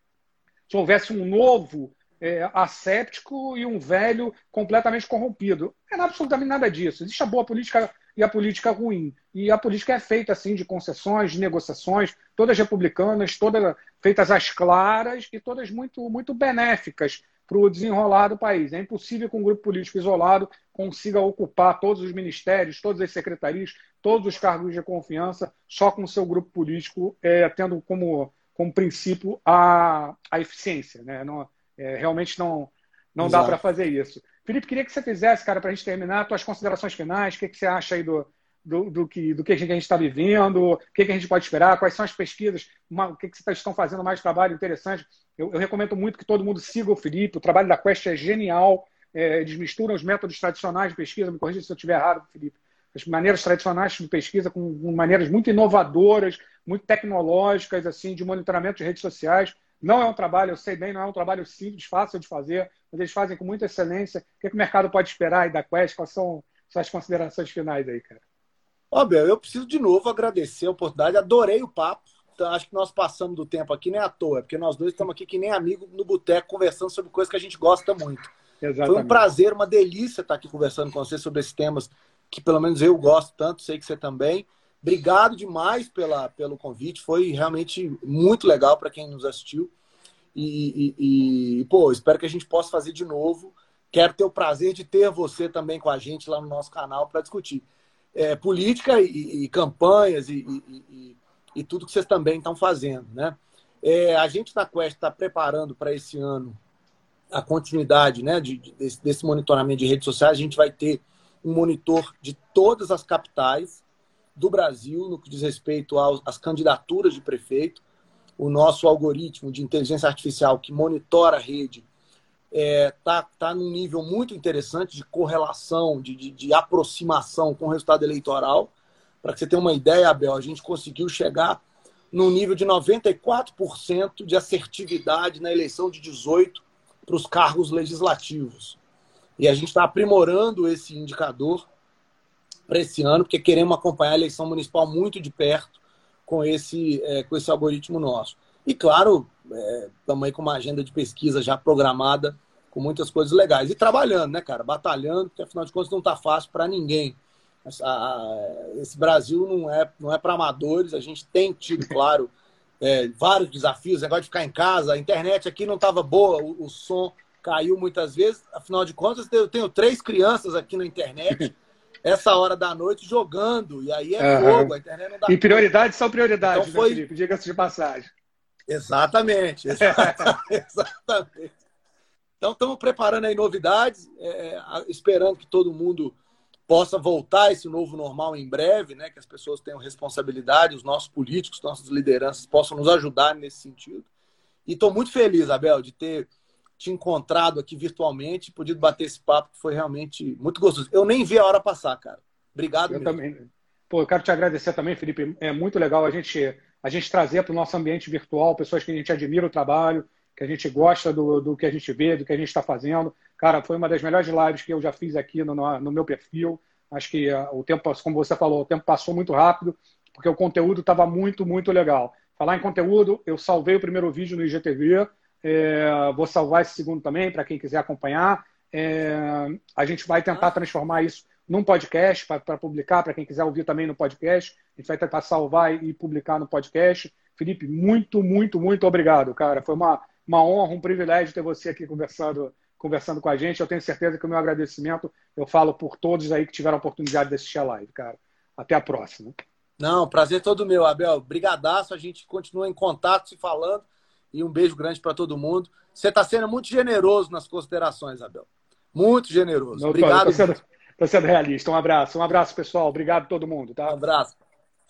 se houvesse um novo é, asséptico e um velho completamente corrompido. Não é absolutamente nada disso. Existe a boa política e a política ruim. E a política é feita assim de concessões, de negociações, todas republicanas, todas feitas às claras e todas muito, muito benéficas para o desenrolar do país. É impossível que um grupo político isolado consiga ocupar todos os ministérios, todas as secretarias, todos os cargos de confiança, só com o seu grupo político é, tendo como, como princípio a, a eficiência. Né? Não, é, realmente não, não dá para fazer isso. Felipe, queria que você fizesse, cara, para a gente terminar, suas considerações finais, o que, que você acha aí do, do, do, que, do que a gente está vivendo, o que, que a gente pode esperar, quais são as pesquisas, uma, o que, que vocês estão fazendo mais trabalho interessante. Eu, eu, recomendo muito que todo mundo siga o Felipe, o trabalho da Quest é genial, é, eles misturam os métodos tradicionais de pesquisa, me corrija se eu estiver errado, Felipe, as maneiras tradicionais de pesquisa com, com maneiras muito inovadoras, muito tecnológicas, assim, de monitoramento de redes sociais. Não é um trabalho, eu sei bem, não é um trabalho simples, fácil de fazer, mas eles fazem com muita excelência. O que, é que o mercado pode esperar aí da Quest? Quais são suas considerações finais aí, cara? Ó, Bel, eu preciso de novo agradecer a oportunidade, adorei o papo. Então, acho que nós passamos do tempo aqui nem à toa, porque nós dois estamos aqui que nem amigos no boteco conversando sobre coisas que a gente gosta muito. Exatamente. Foi um prazer, uma delícia estar aqui conversando com você sobre esses temas que pelo menos eu gosto tanto, sei que você também. Obrigado demais pela, pelo convite. Foi realmente muito legal para quem nos assistiu. E, e, e, pô, espero que a gente possa fazer de novo. Quero ter o prazer de ter você também com a gente lá no nosso canal para discutir é, política e, e campanhas e, e, tudo que vocês também estão fazendo, né? É, a gente na Quest está preparando para esse ano a continuidade né, de, de, desse, desse monitoramento de redes sociais. A gente vai ter um monitor de todas as capitais do Brasil no que diz respeito às candidaturas de prefeito. O nosso algoritmo de inteligência artificial que monitora a rede é, tá, tá num nível muito interessante de correlação, de, de, de aproximação com o resultado eleitoral. Para que você tenha uma ideia, Abel, a gente conseguiu chegar num nível de 94% de assertividade na eleição de 18 para os cargos legislativos. E a gente está aprimorando esse indicador para esse ano, porque queremos acompanhar a eleição municipal muito de perto com esse, é, com esse algoritmo nosso. E, claro, é, também com uma agenda de pesquisa já programada, com muitas coisas legais. E trabalhando, né, cara? Batalhando, porque afinal de contas não está fácil para ninguém. Esse Brasil não é, não é para amadores, a gente tem tido, claro, é, vários desafios, negócio de ficar em casa, a internet aqui não estava boa, o, o, som caiu muitas vezes, afinal de contas, eu tenho três crianças aqui na internet, essa hora da noite, jogando, e aí é uhum. fogo, a internet não dá. E prioridades são prioridades, então, foi... Felipe, diga-se de passagem. Exatamente, exatamente. exatamente. Então, estamos preparando aí novidades, é, é esperando que todo mundo possa voltar a esse novo normal em breve, né? Que as pessoas tenham responsabilidade, os nossos políticos, nossas lideranças possam nos ajudar nesse sentido. E estou muito feliz, Abel, de ter te encontrado aqui virtualmente, podido bater esse papo, que foi realmente muito gostoso. Eu nem vi a hora passar, cara. Obrigado. Eu mesmo. também. Pô, eu quero te agradecer também, Felipe. É muito legal a gente, a gente trazer para o nosso ambiente virtual pessoas que a gente admira o trabalho, que a gente gosta do, do que a gente vê, do que a gente está fazendo. Cara, foi uma das melhores lives que eu já fiz aqui no, no meu perfil. Acho que uh, o tempo, como você falou, o tempo passou muito rápido, porque o conteúdo estava muito, muito legal. Falar em conteúdo, eu salvei o primeiro vídeo no IGTV, é, vou salvar esse segundo também para quem quiser acompanhar. É, a gente vai tentar transformar isso num podcast para publicar, para quem quiser ouvir também no podcast. A gente vai tentar salvar e publicar no podcast. Felipe, muito, muito, muito obrigado, cara. Foi uma, uma honra, um privilégio ter você aqui conversando, conversando com a gente. Eu tenho certeza que o meu agradecimento eu falo por todos aí que tiveram a oportunidade de assistir a live, cara. Até a próxima. Não, prazer todo meu, Abel. Brigadaço, a gente continua em contato, se falando. E um beijo grande para todo mundo. Você está sendo muito generoso nas considerações, Abel. Muito generoso. Não, Obrigado. Estou sendo, sendo realista. Um abraço. Um abraço, pessoal. Obrigado a todo mundo. Tá? Um abraço.